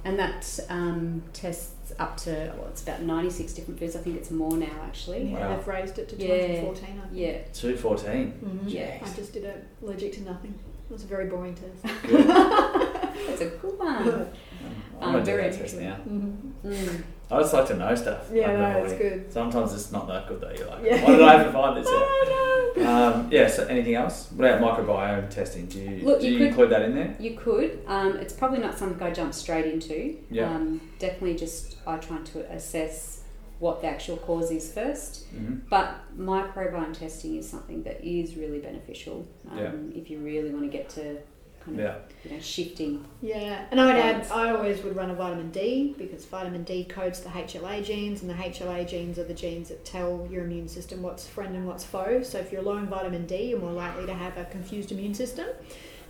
and that um, tests up to well, it's about ninety-six different foods. I think it's more now actually. Yeah, Wow. they've raised it to Yeah. 214, I think. Yeah, two fourteen. Mhm. Yeah. I just did it allergic to nothing. It was a very boring test. Good. *laughs* *laughs* that's a good one. *laughs* I'm Um, gonna do very that test now. Mhm. Mm. I just like to know stuff. Yeah, like no, my it's body. good. Sometimes it's not that good though. You're like, Yeah. why did I have to find this out? Um, yeah. So anything else? What about microbiome testing? Do you Look, do you you, could- include that in there? You could. Um, it's probably not something I jump straight into. Yeah. Um, definitely just I try to assess what the actual cause is first. hmm But microbiome testing is something that is really beneficial um, Yeah. if you really want to get to kind of Yeah. you know shifting. Yeah, and I would add, I always would run a vitamin D because vitamin D codes the HLA genes, and the HLA genes are the genes that tell your immune system what's friend and what's foe. So if you're low in vitamin D, you're more likely to have a confused immune system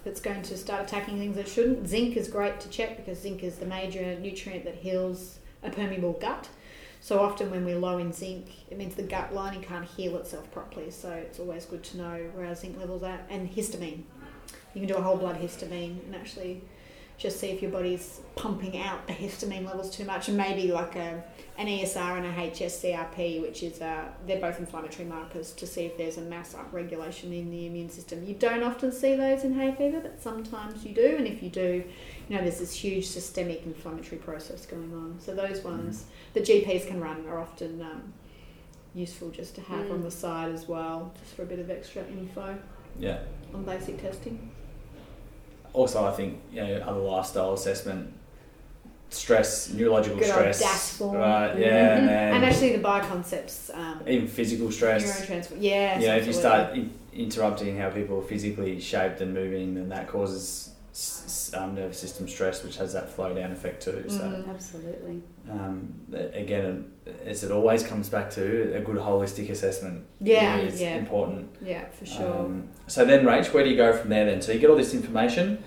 that's going to start attacking things that shouldn't. Zinc is great to check because zinc is the major nutrient that heals a permeable gut. So often when we're low in zinc, it means the gut lining can't heal itself properly. So it's always good to know where our zinc levels are. And histamine. You can do a whole blood histamine and actually just see if your body's pumping out the histamine levels too much, and maybe like a an ESR and a HSCRP, which is uh, they're both inflammatory markers to see if there's a mass upregulation in the immune system. You don't often see those in hay fever, but sometimes you do, and if you do, you know there's this huge systemic inflammatory process going on. So those ones that GPs can run are often um, useful just to have Mm. on the side as well, just for a bit of extra info Yeah. On basic testing. Also, I think you know other lifestyle assessment, stress, neurological Good stress, right? Yeah, *laughs* and, actually, the bioconcepts, um, even physical stress. neurotransfer. Yeah, know, if you start in, interrupting how people are physically shaped and moving, then that causes s- um, nervous system stress, which has that flow down effect too. So Mhm. Absolutely. um, again, as it always comes back to a good holistic assessment. Yeah, is yeah. important. Yeah, for sure. Um, so then, Rach, where do you go from there then? So you get all this information,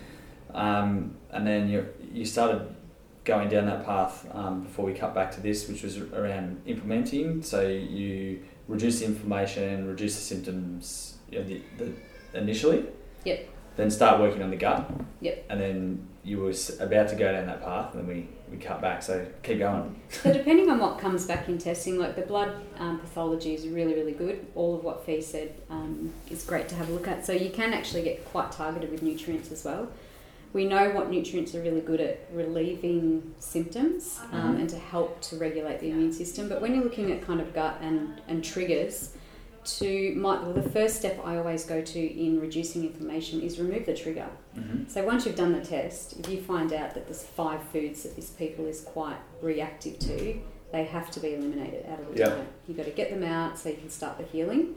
um, and then you you started going down that path um, before we cut back to this, which was around implementing. So you reduce the inflammation, reduce the symptoms you know, the, the, initially. Yep. Then start working on the gut. Yep. And then you were about to go down that path, and then we, we cut back. So keep going. So depending on what comes back in testing, like the blood um, pathology is really, really good. All of what Fee said um, is great to have a look at. So you can actually get quite targeted with nutrients as well. We know what nutrients are really good at relieving symptoms um, Mhm. and to help to regulate the immune system. But when you're looking at kind of gut and, and triggers, to my, well, the first step I always go to in reducing inflammation is remove the trigger. Mm-hmm. So once you've done the test, if you find out that there's five foods that this people is quite reactive to, they have to be eliminated out of the Yep. diet. You've got to get them out so you can start the healing.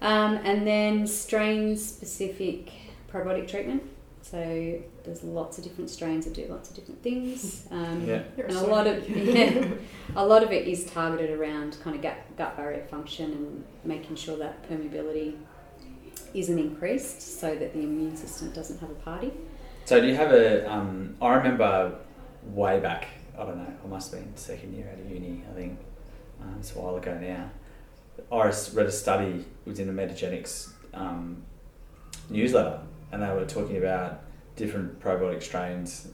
Um, and then strain specific probiotic treatment. So there's lots of different strains that do lots of different things. *laughs* Um, Yeah. And a lot of yeah, *laughs* a lot of it is targeted around kind of gut, gut barrier function and making sure that permeability isn't increased so that the immune system doesn't have a party. So do you have a? Um, I remember way back. I don't know. I must have been second year out of uni. I think um, it's a while ago now. I read a study. It was in the Metagenics um, newsletter, and they were talking about different probiotic strains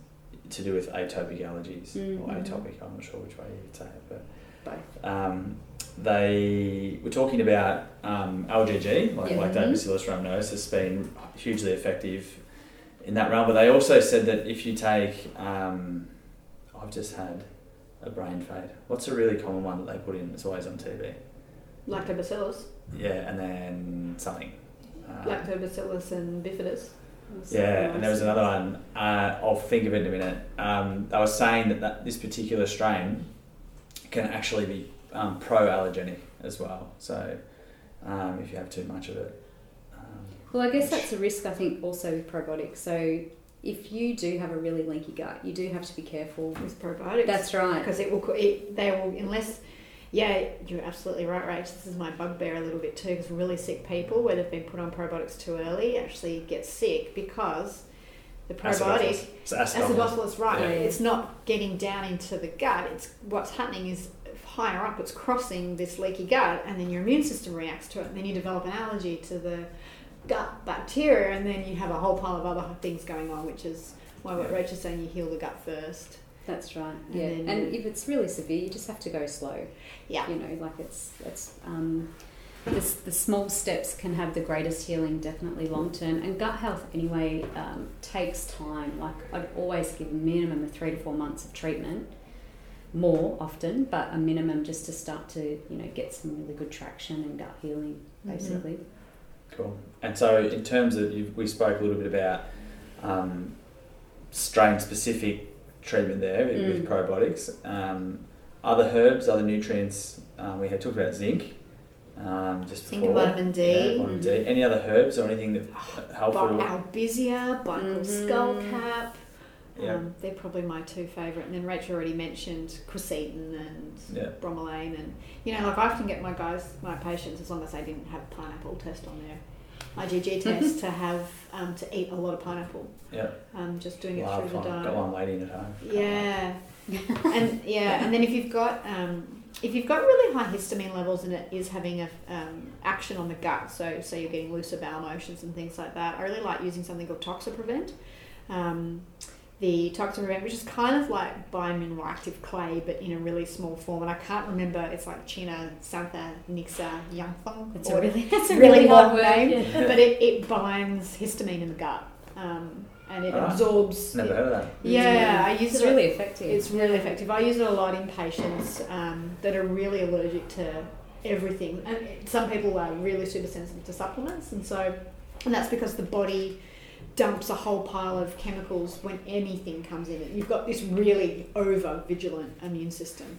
to do with atopic allergies or Mhm. atopic. I'm not sure which way you would say it, but Both. They were talking about um, LGG, like Yeah. lactobacillus Bacillus rhamnosus, been hugely effective in that realm. But they also said that if you take, um, I've just had a brain fade. What's a really common one that they put in? It's always on TV. Lactobacillus, Yeah, and then something. Uh, lactobacillus and bifidus. yeah, and there was another one. Uh, I'll think of it in a minute. Um, they were saying that, that this particular strain can actually be um, pro-allergenic as well. So um, if you have too much of it, um, Well, I guess that's a risk, I think, also with probiotics. So if you do have a really leaky gut, you do have to be careful. With probiotics. That's right. because it will it, they will unless yeah you're absolutely right Rach this is my bugbear a little bit too because really sick people where they've been put on probiotics too early actually get sick because the probiotic acidophilus. It's acidophilus. acidophilus right Yeah. it's not getting down into the gut it's what's happening is higher up it's crossing this leaky gut and then your immune system reacts to it and then you develop an allergy to the gut bacteria and then you have a whole pile of other things going on which is why what. Rach is saying you heal the gut first That's right. And Yeah. then- And if it's really severe, you just have to go slow. yeah You know, like it's it's um, the, the small steps can have the greatest healing, definitely long term. And gut health, anyway, um, takes time. Like I'd always give a minimum of three to four months of treatment, more often, but a minimum just to start to you know get some really good traction and gut healing, Mhm. basically. Cool. And so, in terms of, you, we spoke a little bit about um, strain specific treatment there with, with Mm. probiotics. Um, other herbs, other nutrients, um, we had talked about zinc um, just Zinc before. and vitamin D. Yeah, vitamin D. Any other herbs or anything that helpful? But Albizia, Baical Mhm. skullcap. Yeah. Um, they're probably my two favourite. And then Rachel already mentioned quercetin and Yeah. bromelain. And, you know, like I often get my guys, my patients, as long as they didn't have pineapple test on their IgG *laughs* test, to have, um, to eat a lot of pineapple. Yeah. Um, just doing it through the diet. Got one waiting at home. Yeah, *laughs* and yeah, and then if you've got um, if you've got really high histamine levels and it is having a um, action on the gut, so so you're getting looser bowel motions and things like that. I really like using something called Toxaprevent. Um, the Toxaprevent, which is kind of like biomineral active clay, but in a really small form, and I can't remember. It's like China Santha Nixa Yangfeng. That's or- a really that's a *laughs* *laughs* really really long hard word. name, yeah. but it, it binds histamine in the gut. Um, and it Ah, absorbs. Never heard of that. Yeah, I use It's it. really effective. It's really effective. I use it a lot in patients um, that are really allergic to everything, and some people are really super sensitive to supplements, and so, and that's because the body dumps a whole pile of chemicals when anything comes in it. You've got this really over vigilant immune system.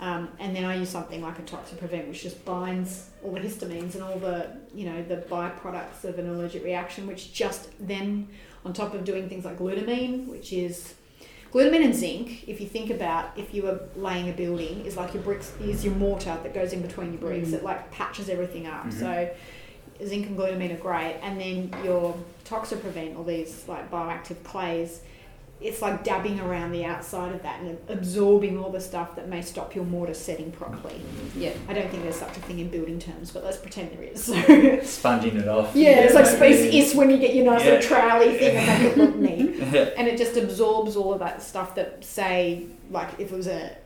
Um, and then I use something like a Toxaprevent, which just binds all the histamines and all the, you know, the byproducts of an allergic reaction, which just then on top of doing things like glutamine, which is glutamine and zinc. If you think about if you were laying a building, is like your bricks is your mortar that goes in between your bricks. Mm. It like patches everything up. Mhm. So zinc and glutamine are great, and then your toxaprevent, all these like bioactive clays. It's like dabbing around the outside of that and absorbing all the stuff that may stop your mortar setting properly. Yeah. I don't think there's such a thing in building terms, but let's pretend there is. So *laughs* Sponging it off. yeah, it's like maybe. space is when you get your nice Yeah. little trowely thing and make it look neat. And it just absorbs all of that stuff that, say, like if it was a, a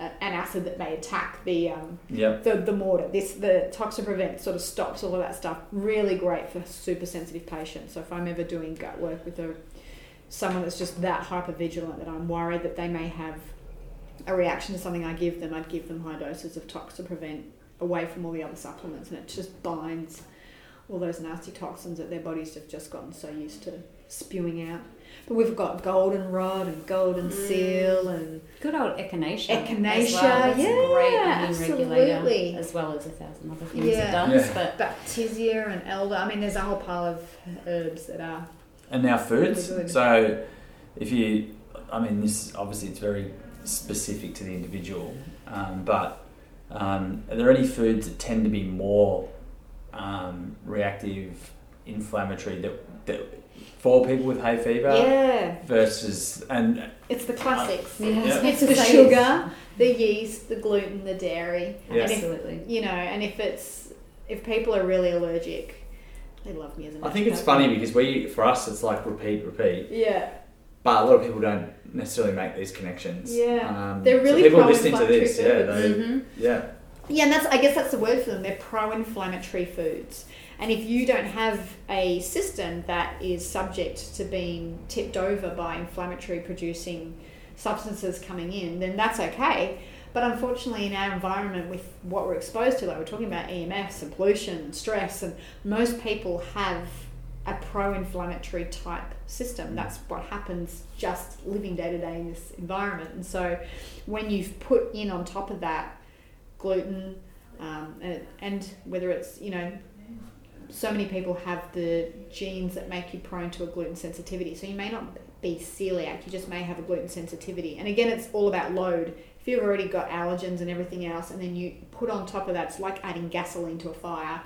an acid that may attack the um, Yep. the, the mortar. This the toxaprevent sort of stops all of that stuff. Really great for super sensitive patients. So if I'm ever doing gut work with a someone that's just that hyper vigilant that I'm worried that they may have a reaction to something I give them, I'd give them high doses of toxaprevent away from all the other supplements, and it just binds all those nasty toxins that their bodies have just gotten so used to spewing out. But we've got goldenrod and golden Mm. seal and Good old echinacea. as Echinacea, well. That's yeah, a great immune regulator, absolutely. as well as a thousand other things Yeah. it does. Yeah. But baptisia and elder. I mean, there's a whole pile of herbs that are. And now foods. Really. So, if you, I mean, this obviously it's very specific to the individual, um, but um, are there any foods that tend to be more um, reactive, inflammatory that that for people with hay fever Yeah, versus and it's the classics. Yeah. Yeah. It's the sugar, the yeast, the gluten, the dairy. Yeah. And if, absolutely. you know, and if it's if people are really allergic, they love me as a I think it's funny because we for us it's like repeat, repeat, Yeah, but a lot of people don't necessarily make these connections. Yeah. um, They're so really people listening to pro-inflammatory this, yeah, foods. they, hmm yeah. Yeah, and that's I guess that's the word for them. They're pro-inflammatory foods. And if you don't have a system that is subject to being tipped over by inflammatory producing substances coming in, then that's okay. But unfortunately, in our environment, with what we're exposed to, like we're talking about EMFs and pollution and stress, and most people have a pro-inflammatory type system. That's what happens just living day to day in this environment. And so, when you've put in on top of that gluten, um, and, and whether it's you know, so many people have the genes that make you prone to a gluten sensitivity. So you may not be celiac, you just may have a gluten sensitivity. And again, it's all about load. If you've already got allergens and everything else, and then you put on top of that, it's like adding gasoline to a fire.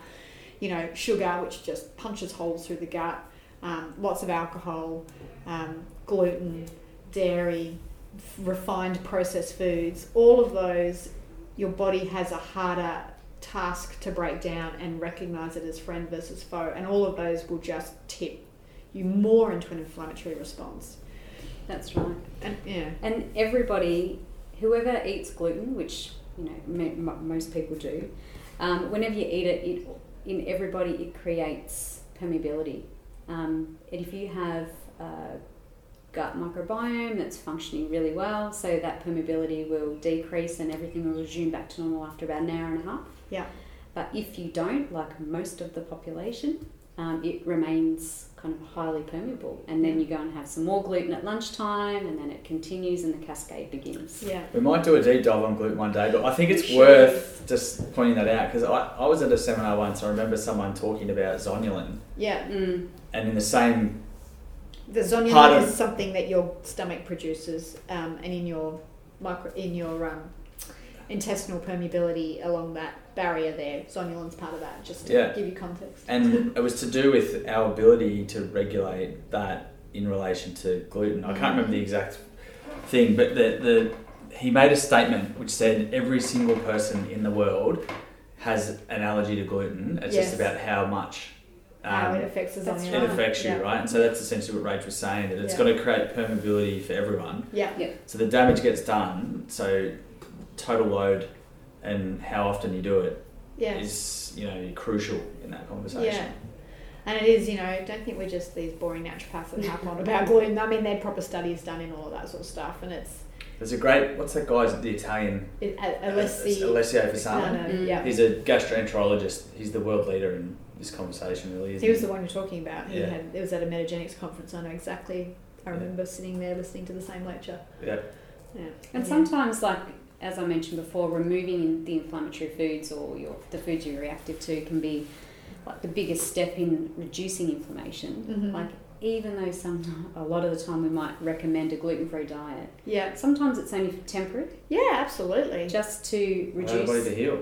You know, sugar, which just punches holes through the gut, um, lots of alcohol, um, gluten, dairy, refined processed foods, all of those, your body has a harder task to break down and recognize it as friend versus foe, and all of those will just tip you more into an inflammatory response. That's right. And yeah, And everybody, whoever eats gluten, which you know mo- mo- most people do, um, whenever you eat it, it in everybody it creates permeability. Um, and if you have a gut microbiome that's functioning really well, so that permeability will decrease and everything will resume back to normal after about an hour and a half. Yeah. But if you don't, like most of the population, um, it remains kind of highly permeable, and then you go and have some more gluten at lunchtime, and then it continues, and the cascade begins. yeah, We might do a deep dive on gluten one day, but I think it's We worth just pointing that out because I, I was at a seminar once. I remember someone talking about zonulin, yeah. Mm. and in the same The zonulin Part of- is something that your stomach produces, um, and in your micro in your um, intestinal permeability along that barrier there, zonulin's part of that. Just to Yeah. give you context. and it was to do with our ability to regulate that in relation to gluten. I can't remember the exact thing, but the, the he made a statement which said every single person in the world has an allergy to gluten. It's just about how much How um, it affects the that's it affects you, Yeah. right? And so that's essentially what Rach was saying that it's Yeah. got to create permeability for everyone. Yeah. yeah. So the damage gets done. So total load and how often you do it Yeah. is you know crucial in that conversation. Yeah. And it is, you know, don't think we're just these boring naturopaths that harp on about gluten. I mean, there are proper studies done in all of that sort of stuff, and it's There's a great what's that guy's the Italian it, uh, uh, Alessio no, Fasano. Mm. yeah. He's a gastroenterologist. He's the world leader in this conversation, really. Isn't He was the one you're talking about. He Yeah. had it was at a metagenics conference. I know exactly. I Yeah. remember sitting there listening to the same lecture. Yeah. Yeah. And Yeah. sometimes, like as I mentioned before, removing the inflammatory foods or your the foods you're reactive to can be like the biggest step in reducing inflammation. Mhm. Like even though some a lot of the time we might recommend a gluten free diet, Yeah. sometimes it's only temporary, Yeah, absolutely. just to Allow the body to reduce. heal.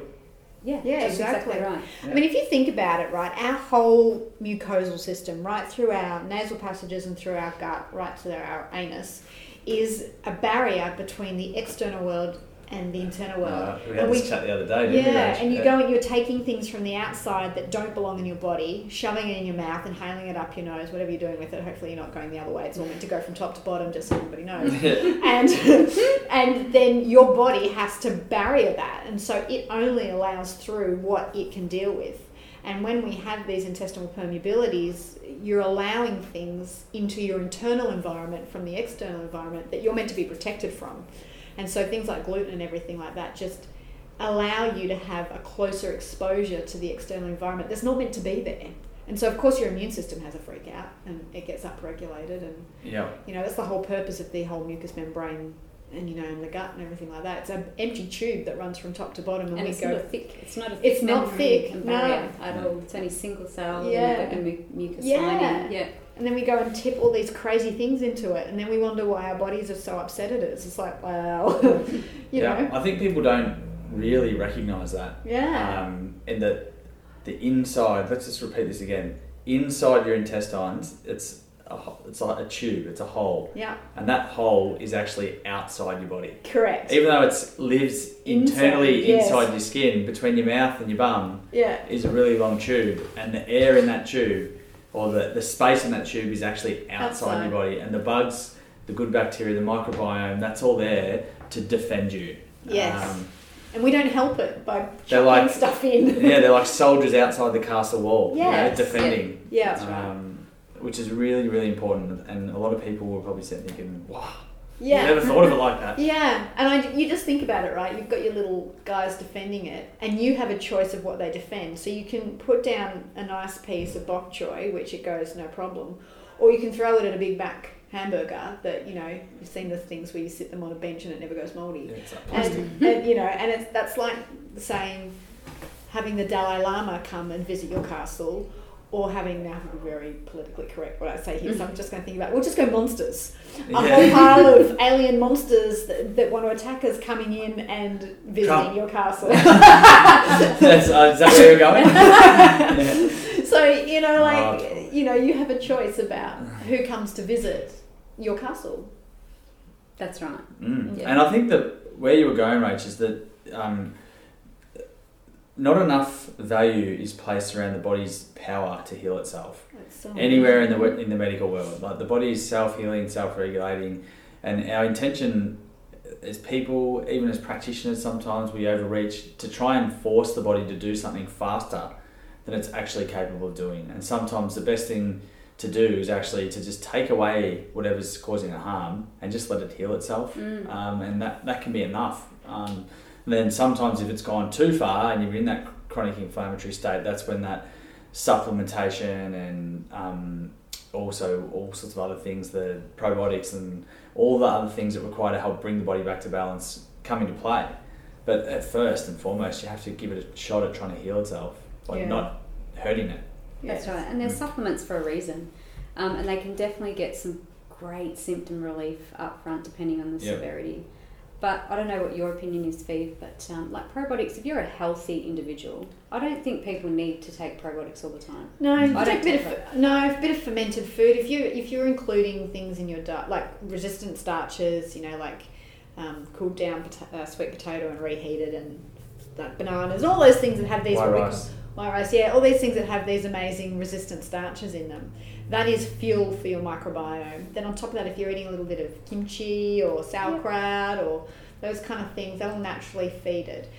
Yeah, Yeah, that's exactly. right. I mean, if you think about it, right, our whole mucosal system, right through our nasal passages and through our gut, right to our anus, is a barrier between the external world and the internal world. Uh, we And had we- this chat the other day, didn't we? Yeah, Rach? and you go and you're taking things from the outside that don't belong in your body, shoving it in your mouth, inhaling it up your nose, whatever you're doing with it. Hopefully, you're not going the other way. It's all meant to go from top to bottom, just so everybody knows. *laughs* and *laughs* and then your body has to barrier that, and so it only allows through what it can deal with. And when we have these intestinal permeabilities, you're allowing things into your internal environment from the external environment that you're meant to be protected from. And so things like gluten and everything like that just allow you to have a closer exposure to the external environment that's not meant to be there. And so of course your immune system has a freak out and it gets upregulated and yeah. you know that's the whole purpose of the whole mucous membrane and you know and the gut and everything like that. It's an empty tube that runs from top to bottom and, And we it's go not thick. It's not a. It's thick not thick, no. at all. It's only single cell. Yeah. And mu- mucus Yeah. lining. Yeah. And then we go and tip all these crazy things into it and then we wonder why our bodies are so upset at it. It's just like wow *laughs* you yeah. know. I think people don't really recognise that. Yeah. Um, and that the inside, let's just repeat this again. Inside your intestines, it's a, it's like a tube, it's a hole. yeah. And that hole is actually outside your body. Correct. Even though it lives internally Inside, yes. inside your skin, between your mouth and your bum, yeah. is a really long tube, and the air in that tube, or the, the space in that tube, is actually outside, Outside. your body. And the bugs, the good bacteria, the microbiome, that's all there to defend you. Yes. Um, And we don't help it by They're chucking like- stuff in. *laughs* yeah, they're like soldiers outside the castle wall, you know, defending. Yeah, right. Um, which is really, really important. And a lot of people will probably sit thinking, wow, Yeah. I never thought of it like that. Yeah, and I, you just think about it, right? You've got your little guys defending it, and you have a choice of what they defend. So you can put down a nice piece of bok choy, which it goes no problem, or you can throw it at a Big Mac hamburger that you know you've seen the things where you sit them on a bench and it never goes mouldy. Yeah, it's like. And, and you know, and it's that's like saying having the Dalai Lama come and visit your castle. Or having now to be very politically correct what I say here, so I'm just going to think about. We'll just go monsters a whole pile of *laughs* alien monsters that, that want to attack us coming in and visiting Come. your castle. *laughs* That's, uh, is that where you're going? yeah. *laughs* so you know, like Oh. you know, you have a choice about who comes to visit your castle. That's right. Mm. Yeah. And I think that where you were going, Rach, is that um, not enough value is placed around the body's power to heal itself. So Anywhere in the in the medical world, like the body is self healing, self regulating, and our intention as people, even as practitioners, sometimes we overreach to try and force the body to do something faster than it's actually capable of doing. And sometimes the best thing to do is actually to just take away whatever's causing the harm and just let it heal itself. Mm. Um, and that, that can be enough. Um, and then sometimes if it's gone too far and you're in that chronic inflammatory state, that's when that supplementation and um, also all sorts of other things, the probiotics and all the other things that require to help bring the body back to balance come into play. But at first and foremost, you have to give it a shot at trying to heal itself, like Yeah. not hurting it. That's Yes. right. And there's Mm. supplements for a reason. Um, and they can definitely get some great symptom relief up front depending on the Yeah. severity. But I don't know what your opinion is, Viv, but um, like probiotics, if you're a healthy individual, I don't think people need to take probiotics all the time. No, I take a bit take of no, a bit of fermented food. If you if you're including things in your diet like resistant starches, you know, like um, cooled down pota- uh, sweet potato and reheated, and like bananas, all those things that have these White what rice. white rice, yeah, all these things that have these amazing resistant starches in them. That is fuel for your microbiome. Then on top of that, if you're eating a little bit of kimchi or sauerkraut or those kind of things, that'll naturally feed it.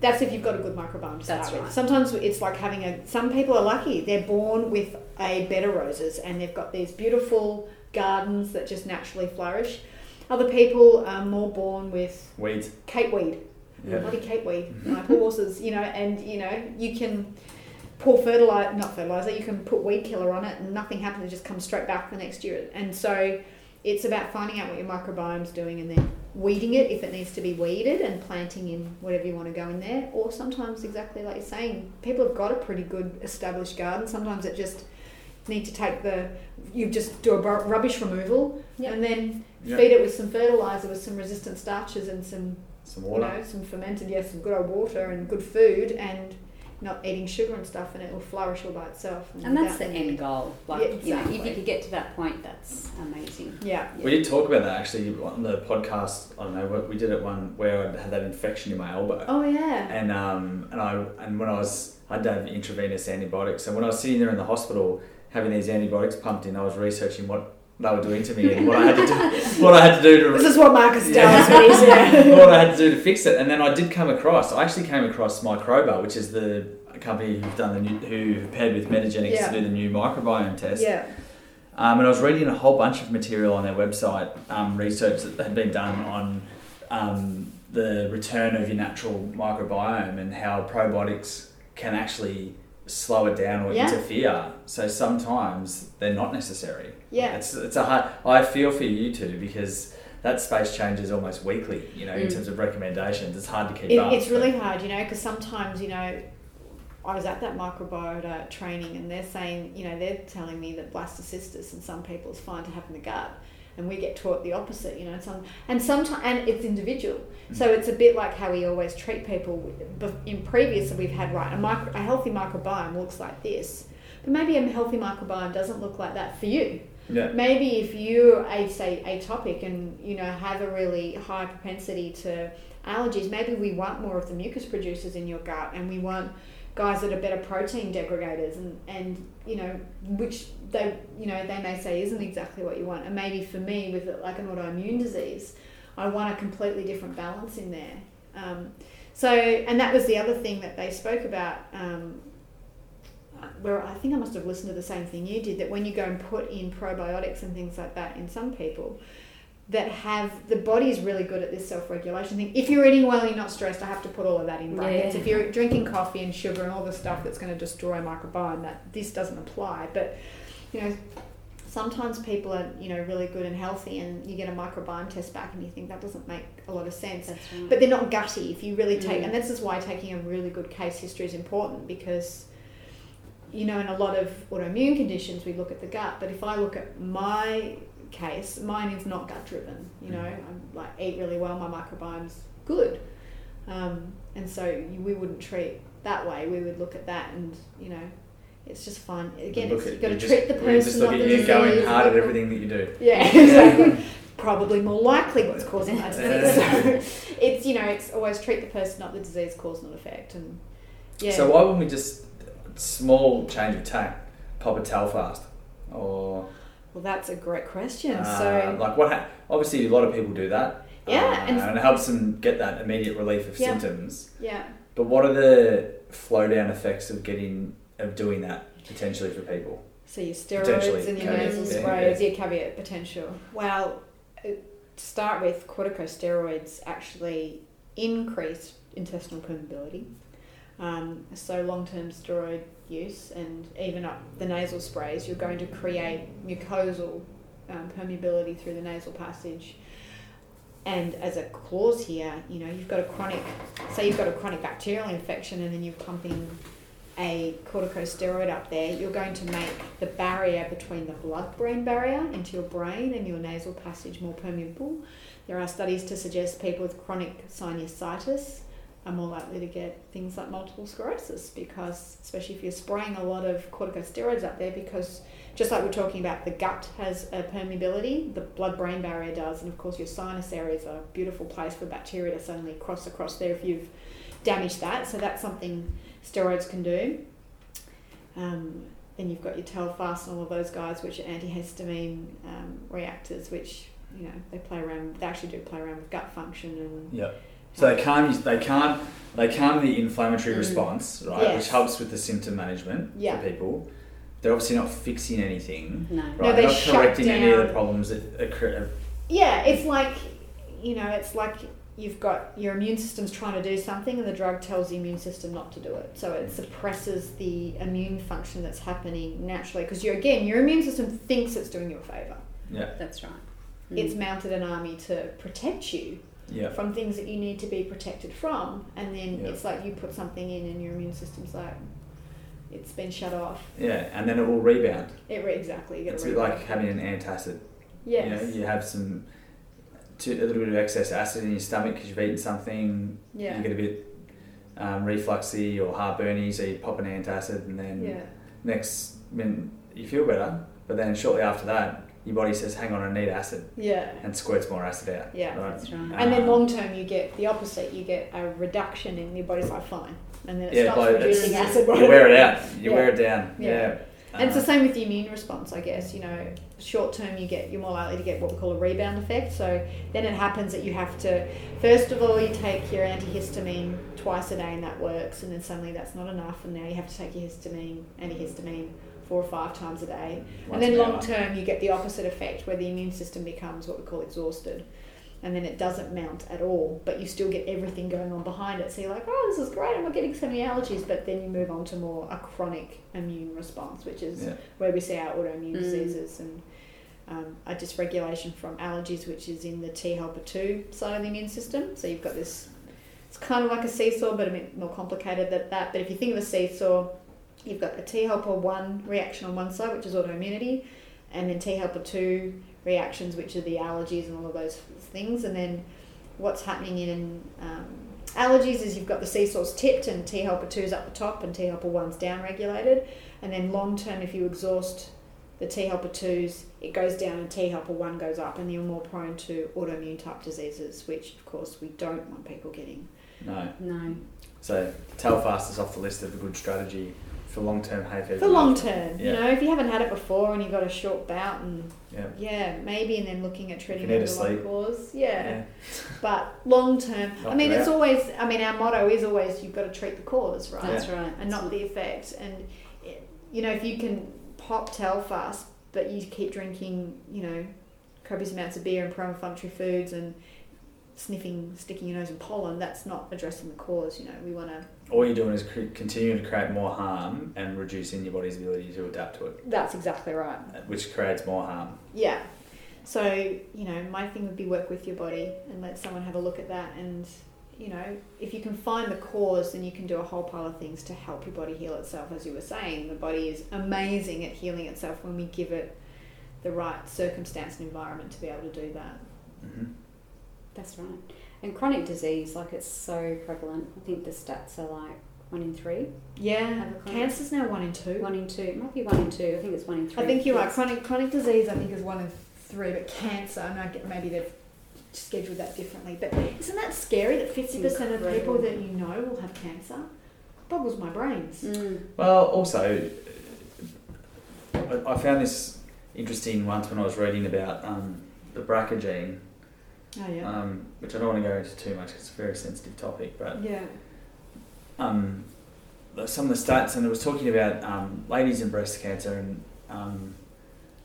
That's if you've got a good microbiome to start That's with. right. Sometimes it's like having a. Some people are lucky; they're born with a bed of roses, and they've got these beautiful gardens that just naturally flourish. Other people are more born with Weeds. cape weed, Yeah. bloody cape weed, mm-hmm. like horses, you know, and you know you can pour fertilizer, not fertilizer, you can put weed killer on it, and nothing happens; it just comes straight back the next year. And so, it's about finding out what your microbiome's doing, and then weeding it if it needs to be weeded, and planting in whatever you want to go in there. Or sometimes, exactly like you're saying, people have got a pretty good established garden. Sometimes it just need to take the you just do a rubbish removal Yep. and then Yeah. feed it with some fertilizer with some resistant starches and some Some you water. know some fermented yes some good old water and good food and not eating sugar and stuff and it will flourish all by itself And that's the without end goal. Like, Yeah, you know, if you could get to that point, that's amazing. yeah We did talk about that actually on the podcast. I don't know. we- We did it one where I had that infection in my elbow, oh yeah and um, and I and when I was I had to have intravenous antibiotics. So when I was sitting there in the hospital having these antibiotics pumped in, I was researching what they were doing to me and *laughs* what I had to do. What I had to do to this is what Marcus does Yeah. yeah. *laughs* what I had to do to fix it. And then I did come across, I actually came across Microba, which is the company who've done the new, who paired with Metagenics Yeah. to do the new microbiome test. yeah Um, and I was reading a whole bunch of material on their website, um, research that had been done on um, the return of your natural microbiome and how probiotics can actually slow it down or Yeah. interfere. So sometimes they're not necessary. Yeah It's, it's a hard, I feel for you two because that space changes almost weekly, you know, in Mm. terms of recommendations. It's hard to keep It, up. it's really hard, you know, because sometimes, you know, I was at that microbiota training and they're saying, you know, they're telling me that blastocystis and some people is fine to have in the gut. And we get taught the opposite, you know, some, and sometimes, and it's individual. So it's a bit like how we always treat people. In previous, that we've had, right, a, micro, a healthy microbiome looks like this. But maybe a healthy microbiome doesn't look like that for you Yeah. maybe if you're a say atopic and you know have a really high propensity to allergies maybe we want more of the mucus producers in your gut and we want guys that are better protein degraders and and you know which they you know they may say isn't exactly what you want and maybe for me with like an autoimmune disease i want a completely different balance in there um, so and that was the other thing that they spoke about um, where I think I must have listened to the same thing you did that when you go and put in probiotics and things like that in some people that have the body is really good at this self-regulation thing. If you're eating well and you're not stressed, I have to put all of that in brackets. Yeah. If you're drinking coffee and sugar and all the stuff that's going to destroy a microbiome, that this doesn't apply. But you know, sometimes people are you know really good and healthy, and you get a microbiome test back and you think that doesn't make a lot of sense right. but they're not gutty if you really take Mm. and this is why taking a really good case history is important because you know in a lot of autoimmune conditions we look at the gut but if i look at my case mine is not gut driven you know i'm like eat really well my microbiome's good um, and so we wouldn't treat that way we would look at that and you know it's just fun again Look it's, you've got to treat the we just person look not at the you going hard at everything that you do. *laughs* yeah, *laughs* exactly. Probably more likely what's causing that disease. So *laughs* it's you know it's always treat the person, not the disease, cause not effect, and yeah. So why wouldn't we just small change of tack, pop a Telfast, or well, that's a great question. uh, so like what? Ha- obviously, a lot of people do that. Yeah, uh, and- and, it helps them get that immediate relief of Yeah. symptoms. yeah, But what are the flow down effects of getting of doing that potentially for people? so your steroids and your nasal sprays, yeah. your caveat potential. Well, uh, to start with, corticosteroids actually increase intestinal permeability. Um, so long-term steroid use and even up the nasal sprays, you're going to create mucosal um, permeability through the nasal passage. And as a clause here, you know, you've got a chronic, say you've got a chronic bacterial infection and then you're pumping a corticosteroid up there, you're going to make the barrier between the blood-brain barrier into your brain and your nasal passage more permeable. There are studies to suggest people with chronic sinusitis are more likely to get things like multiple sclerosis because, especially if you're spraying a lot of corticosteroids up there, because just like we're talking about, the gut has a permeability, the blood-brain barrier does, and of course your sinus area is a beautiful place for bacteria to suddenly cross across there if you've damaged that. So that's something steroids can do. Um, then you've got your Telfast and all of those guys, which are antihistamine um, reactors, which you know they play around. They actually do play around with gut function and Yeah. So they calm you, they calm they calm the inflammatory Mm. response, right, Yes. which helps with the symptom management Yeah. for people. They're obviously not fixing anything, No. right? they They're not shut correcting any of the problems that occur. yeah, it's like you know, it's like you've got your immune system's trying to do something, and the drug tells the immune system not to do it. So it suppresses the immune function that's happening naturally because you again, your immune system thinks it's doing you a favor. Yeah, That's right. Mm. It's mounted an army to protect you yeah, from things that you need to be protected from, and then Yeah. it's like you put something in, and your immune system's like, it's been shut off. Yeah, and then it will rebound. It re- exactly. You get It's a bit like having an antacid. yes. You know, you have some too, a little bit of excess acid in your stomach because you've eaten something. yeah. You get a bit um, refluxy or heartburny, so you pop an antacid, and then yeah. next minute you feel better. But then shortly after that, your body says, "Hang on, I need acid," Yeah. and squirts more acid out. Yeah. Right? That's right. And then Um, long term, you get the opposite. You get a reduction in your body's like fine, and then it Yeah, stops but producing acid. Right You wear it out. You Yeah. wear it down. Yeah. Yeah. And it's the Um, same with the immune response, I guess. You know, short term, you get you're more likely to get what we call a rebound effect. So then it happens that you have to, first of all, you take your antihistamine twice a day, and that works. And then suddenly that's not enough, and now you have to take your histamine, antihistamine, four or five times a day. once and then long term, you get the opposite effect, where the immune system becomes what we call exhausted. And then it doesn't mount at all, but you still get everything going on behind it. So you're like, oh, this is great, I'm not getting so many allergies. But then you move on to more a chronic immune response, which is Yeah. where we see our autoimmune Mm. diseases and um, a dysregulation from allergies, which is in the T helper 2 side of the immune system. So you've got this, it's kind of like a seesaw, but a bit more complicated than that. But if you think of a seesaw, you've got the T helper 1 reaction on one side, which is autoimmunity, and then T helper 2 reactions, which are the allergies and all of those things. And then what's happening in um, allergies is you've got the seesaws tipped and T helper 2 is up the top and T helper 1's down regulated. And then long term, if you exhaust the T helper 2s, it goes down and T helper 1 goes up, and you're more prone to autoimmune type diseases, which of course we don't want people getting. No. No. So Telfast is off the list of a good strategy for long-term hay fever. For long term, you know, if you haven't had it before and you've got a short bout, and Yeah. yeah, maybe, and then looking at treating you need it to as a long sleep. cause, yeah. Yeah. *laughs* But long term, I mean, it's out. always. I mean, our motto is always you've got to treat the cause, right? That's right. and not the effect. And it- you know, if you can pop Telfast, but you keep drinking, you know, copious amounts of beer and pro-inflammatory foods and sniffing, sticking your nose in pollen, that's not addressing the cause. You know, we want to. All you're doing is continuing to create more harm and reducing your body's ability to adapt to it, That's exactly right. which creates more harm. Yeah. So you know, my thing would be work with your body and let someone have a look at that and. You know, if you can find the cause, then you can do a whole pile of things to help your body heal itself. As you were saying, the body is amazing at healing itself when we give it the right circumstance and environment to be able to do that. hmm That's right. And chronic disease, like it's so prevalent. I think the stats are like one in three, Yeah, Have a chronic- cancer's now one in two. one in two. It might be one in two. I think it's one in three. I think you're right. Chronic chronic disease, I think, is one in three, but cancer, and I get maybe they've scheduled that differently. But isn't that scary that fifty percent of people that you know will have cancer? Boggles my brains. Mm. Well, also, I, I found this interesting once when I was reading about um, the BRCA gene, Oh yeah. um, which I don't want to go into too much it's a very sensitive topic, but yeah. um, some of the stats, and it was talking about um, ladies and breast cancer, and um,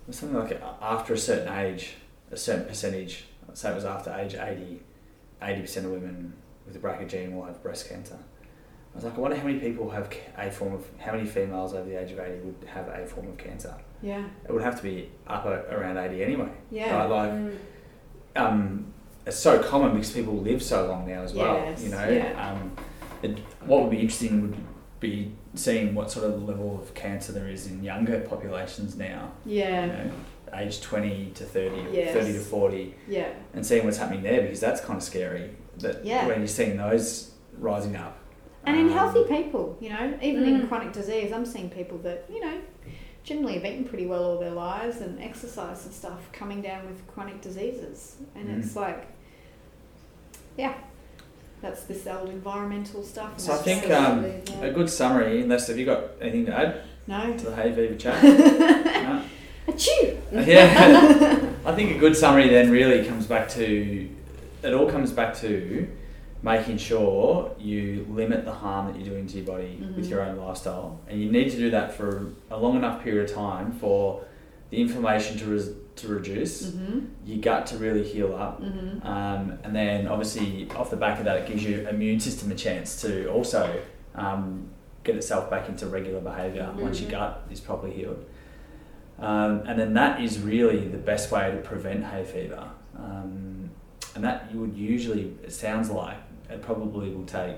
it was something like a- after a certain age, a certain percentage, say it was after age 80, 80% of women with the BRCA gene will have breast cancer. I was like, I wonder how many people have a form of, how many females over the age of 80 would have a form of cancer? Yeah. It would have to be up around 80 anyway. Yeah. Right? Like, Mm. um, it's so common because people live so long now as well. Yes, You know, yeah. um, it, what would be interesting would be seeing what sort of level of cancer there is in younger populations now. Yeah. You know, age twenty to thirty, Yes. thirty to forty, Yeah. and seeing what's happening there because that's kind of scary. That Yeah. when you're seeing those rising up. And in Um, healthy people, you know, even in Mm. chronic disease, I'm seeing people that, you know, generally have eaten pretty well all their lives and exercise and stuff coming down with chronic diseases. And Mm. it's like, yeah, that's this old environmental stuff. So I think um, Absolutely, a good summary. Unless have you got anything to add no. to the hay fever chat? *laughs* no? Achoo! *laughs* yeah. I think a good summary then really comes back to it all comes back to making sure you limit the harm that you're doing to your body with Mhm. your own lifestyle, and you need to do that for a long enough period of time for the inflammation to res- to reduce, Mm-hmm. your gut to really heal up, Mm-hmm. um, and then obviously off the back of that, it gives your immune system a chance to also um, get itself back into regular behaviour once your gut is properly healed. Um, and then that is really the best way to prevent hay fever. Um, and that you would usually, it sounds like, it probably will take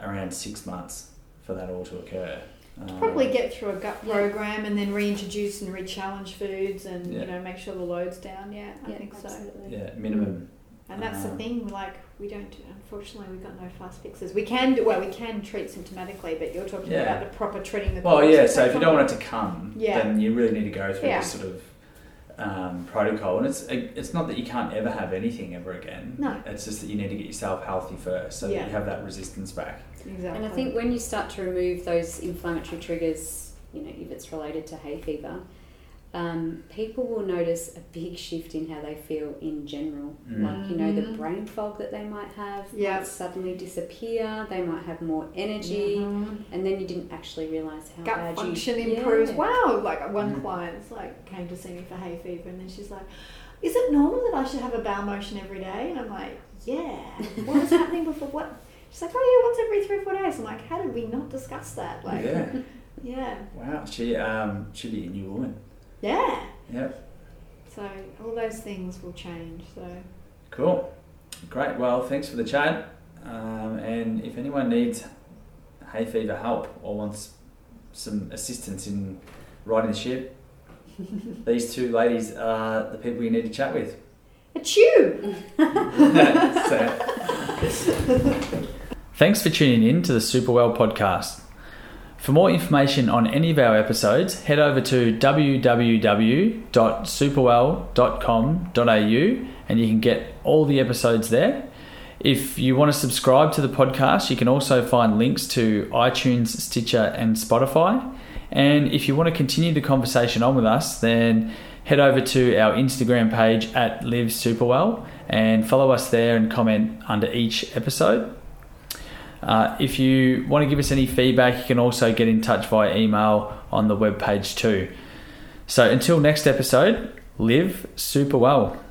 around six months for that all to occur. Um, Probably get through a gut Yeah. program and then reintroduce and re-challenge foods and Yeah. you know make sure the load's down. Yeah, I Yeah, think so. yeah minimum. And that's the Um, thing. Like we don't. do- Unfortunately, we've got no fast fixes. We can do well. We can treat symptomatically, but you're talking Yeah. about the proper treating the. Well, yeah. So if you don't want it to come, Yeah. then you really need to go through Yeah. this sort of um, protocol. And it's it's not that you can't ever have anything ever again. No. It's just that you need to get yourself healthy first, so Yeah. that you have that resistance back. Exactly. And I think when you start to remove those inflammatory triggers, you know, if it's related to hay fever, um, people will notice a big shift in how they feel in general. Mm. Like, you know, the Mhm. brain fog that they might have Yeah. might suddenly disappear, they might have more energy, Mhm. and then you didn't actually realise how gut bad function you improves. Yeah. Wow! Like one Mm. client's like came to see me for hay fever, and then she's like, "Is it normal that I should have a bowel motion every day?" And I'm like, "Yeah." what was happening before? What? She's like, "Oh yeah, once every three or four days." I'm like, "How did we not discuss that?" Like, yeah. *laughs* yeah, Wow. She um should be a new woman. yeah. Yep. So all those things will change. So Cool. Great. Well, thanks for the chat. Um, and if anyone needs hay fever help or wants some assistance in riding the ship, *laughs* these two ladies are the people you need to chat with. a chew. *laughs* So- Thanks for tuning in to the Superwell podcast. For more information on any of our episodes, head over to www.superwell.com.au and you can get all the episodes there. If you want to subscribe to the podcast, you can also find links to iTunes, Stitcher, and Spotify. And if you want to continue the conversation on with us, then head over to our Instagram page at Live Superwell and follow us there and comment under each episode. Uh, if you want to give us any feedback, you can also get in touch via email on the webpage too. So until next episode, live super well.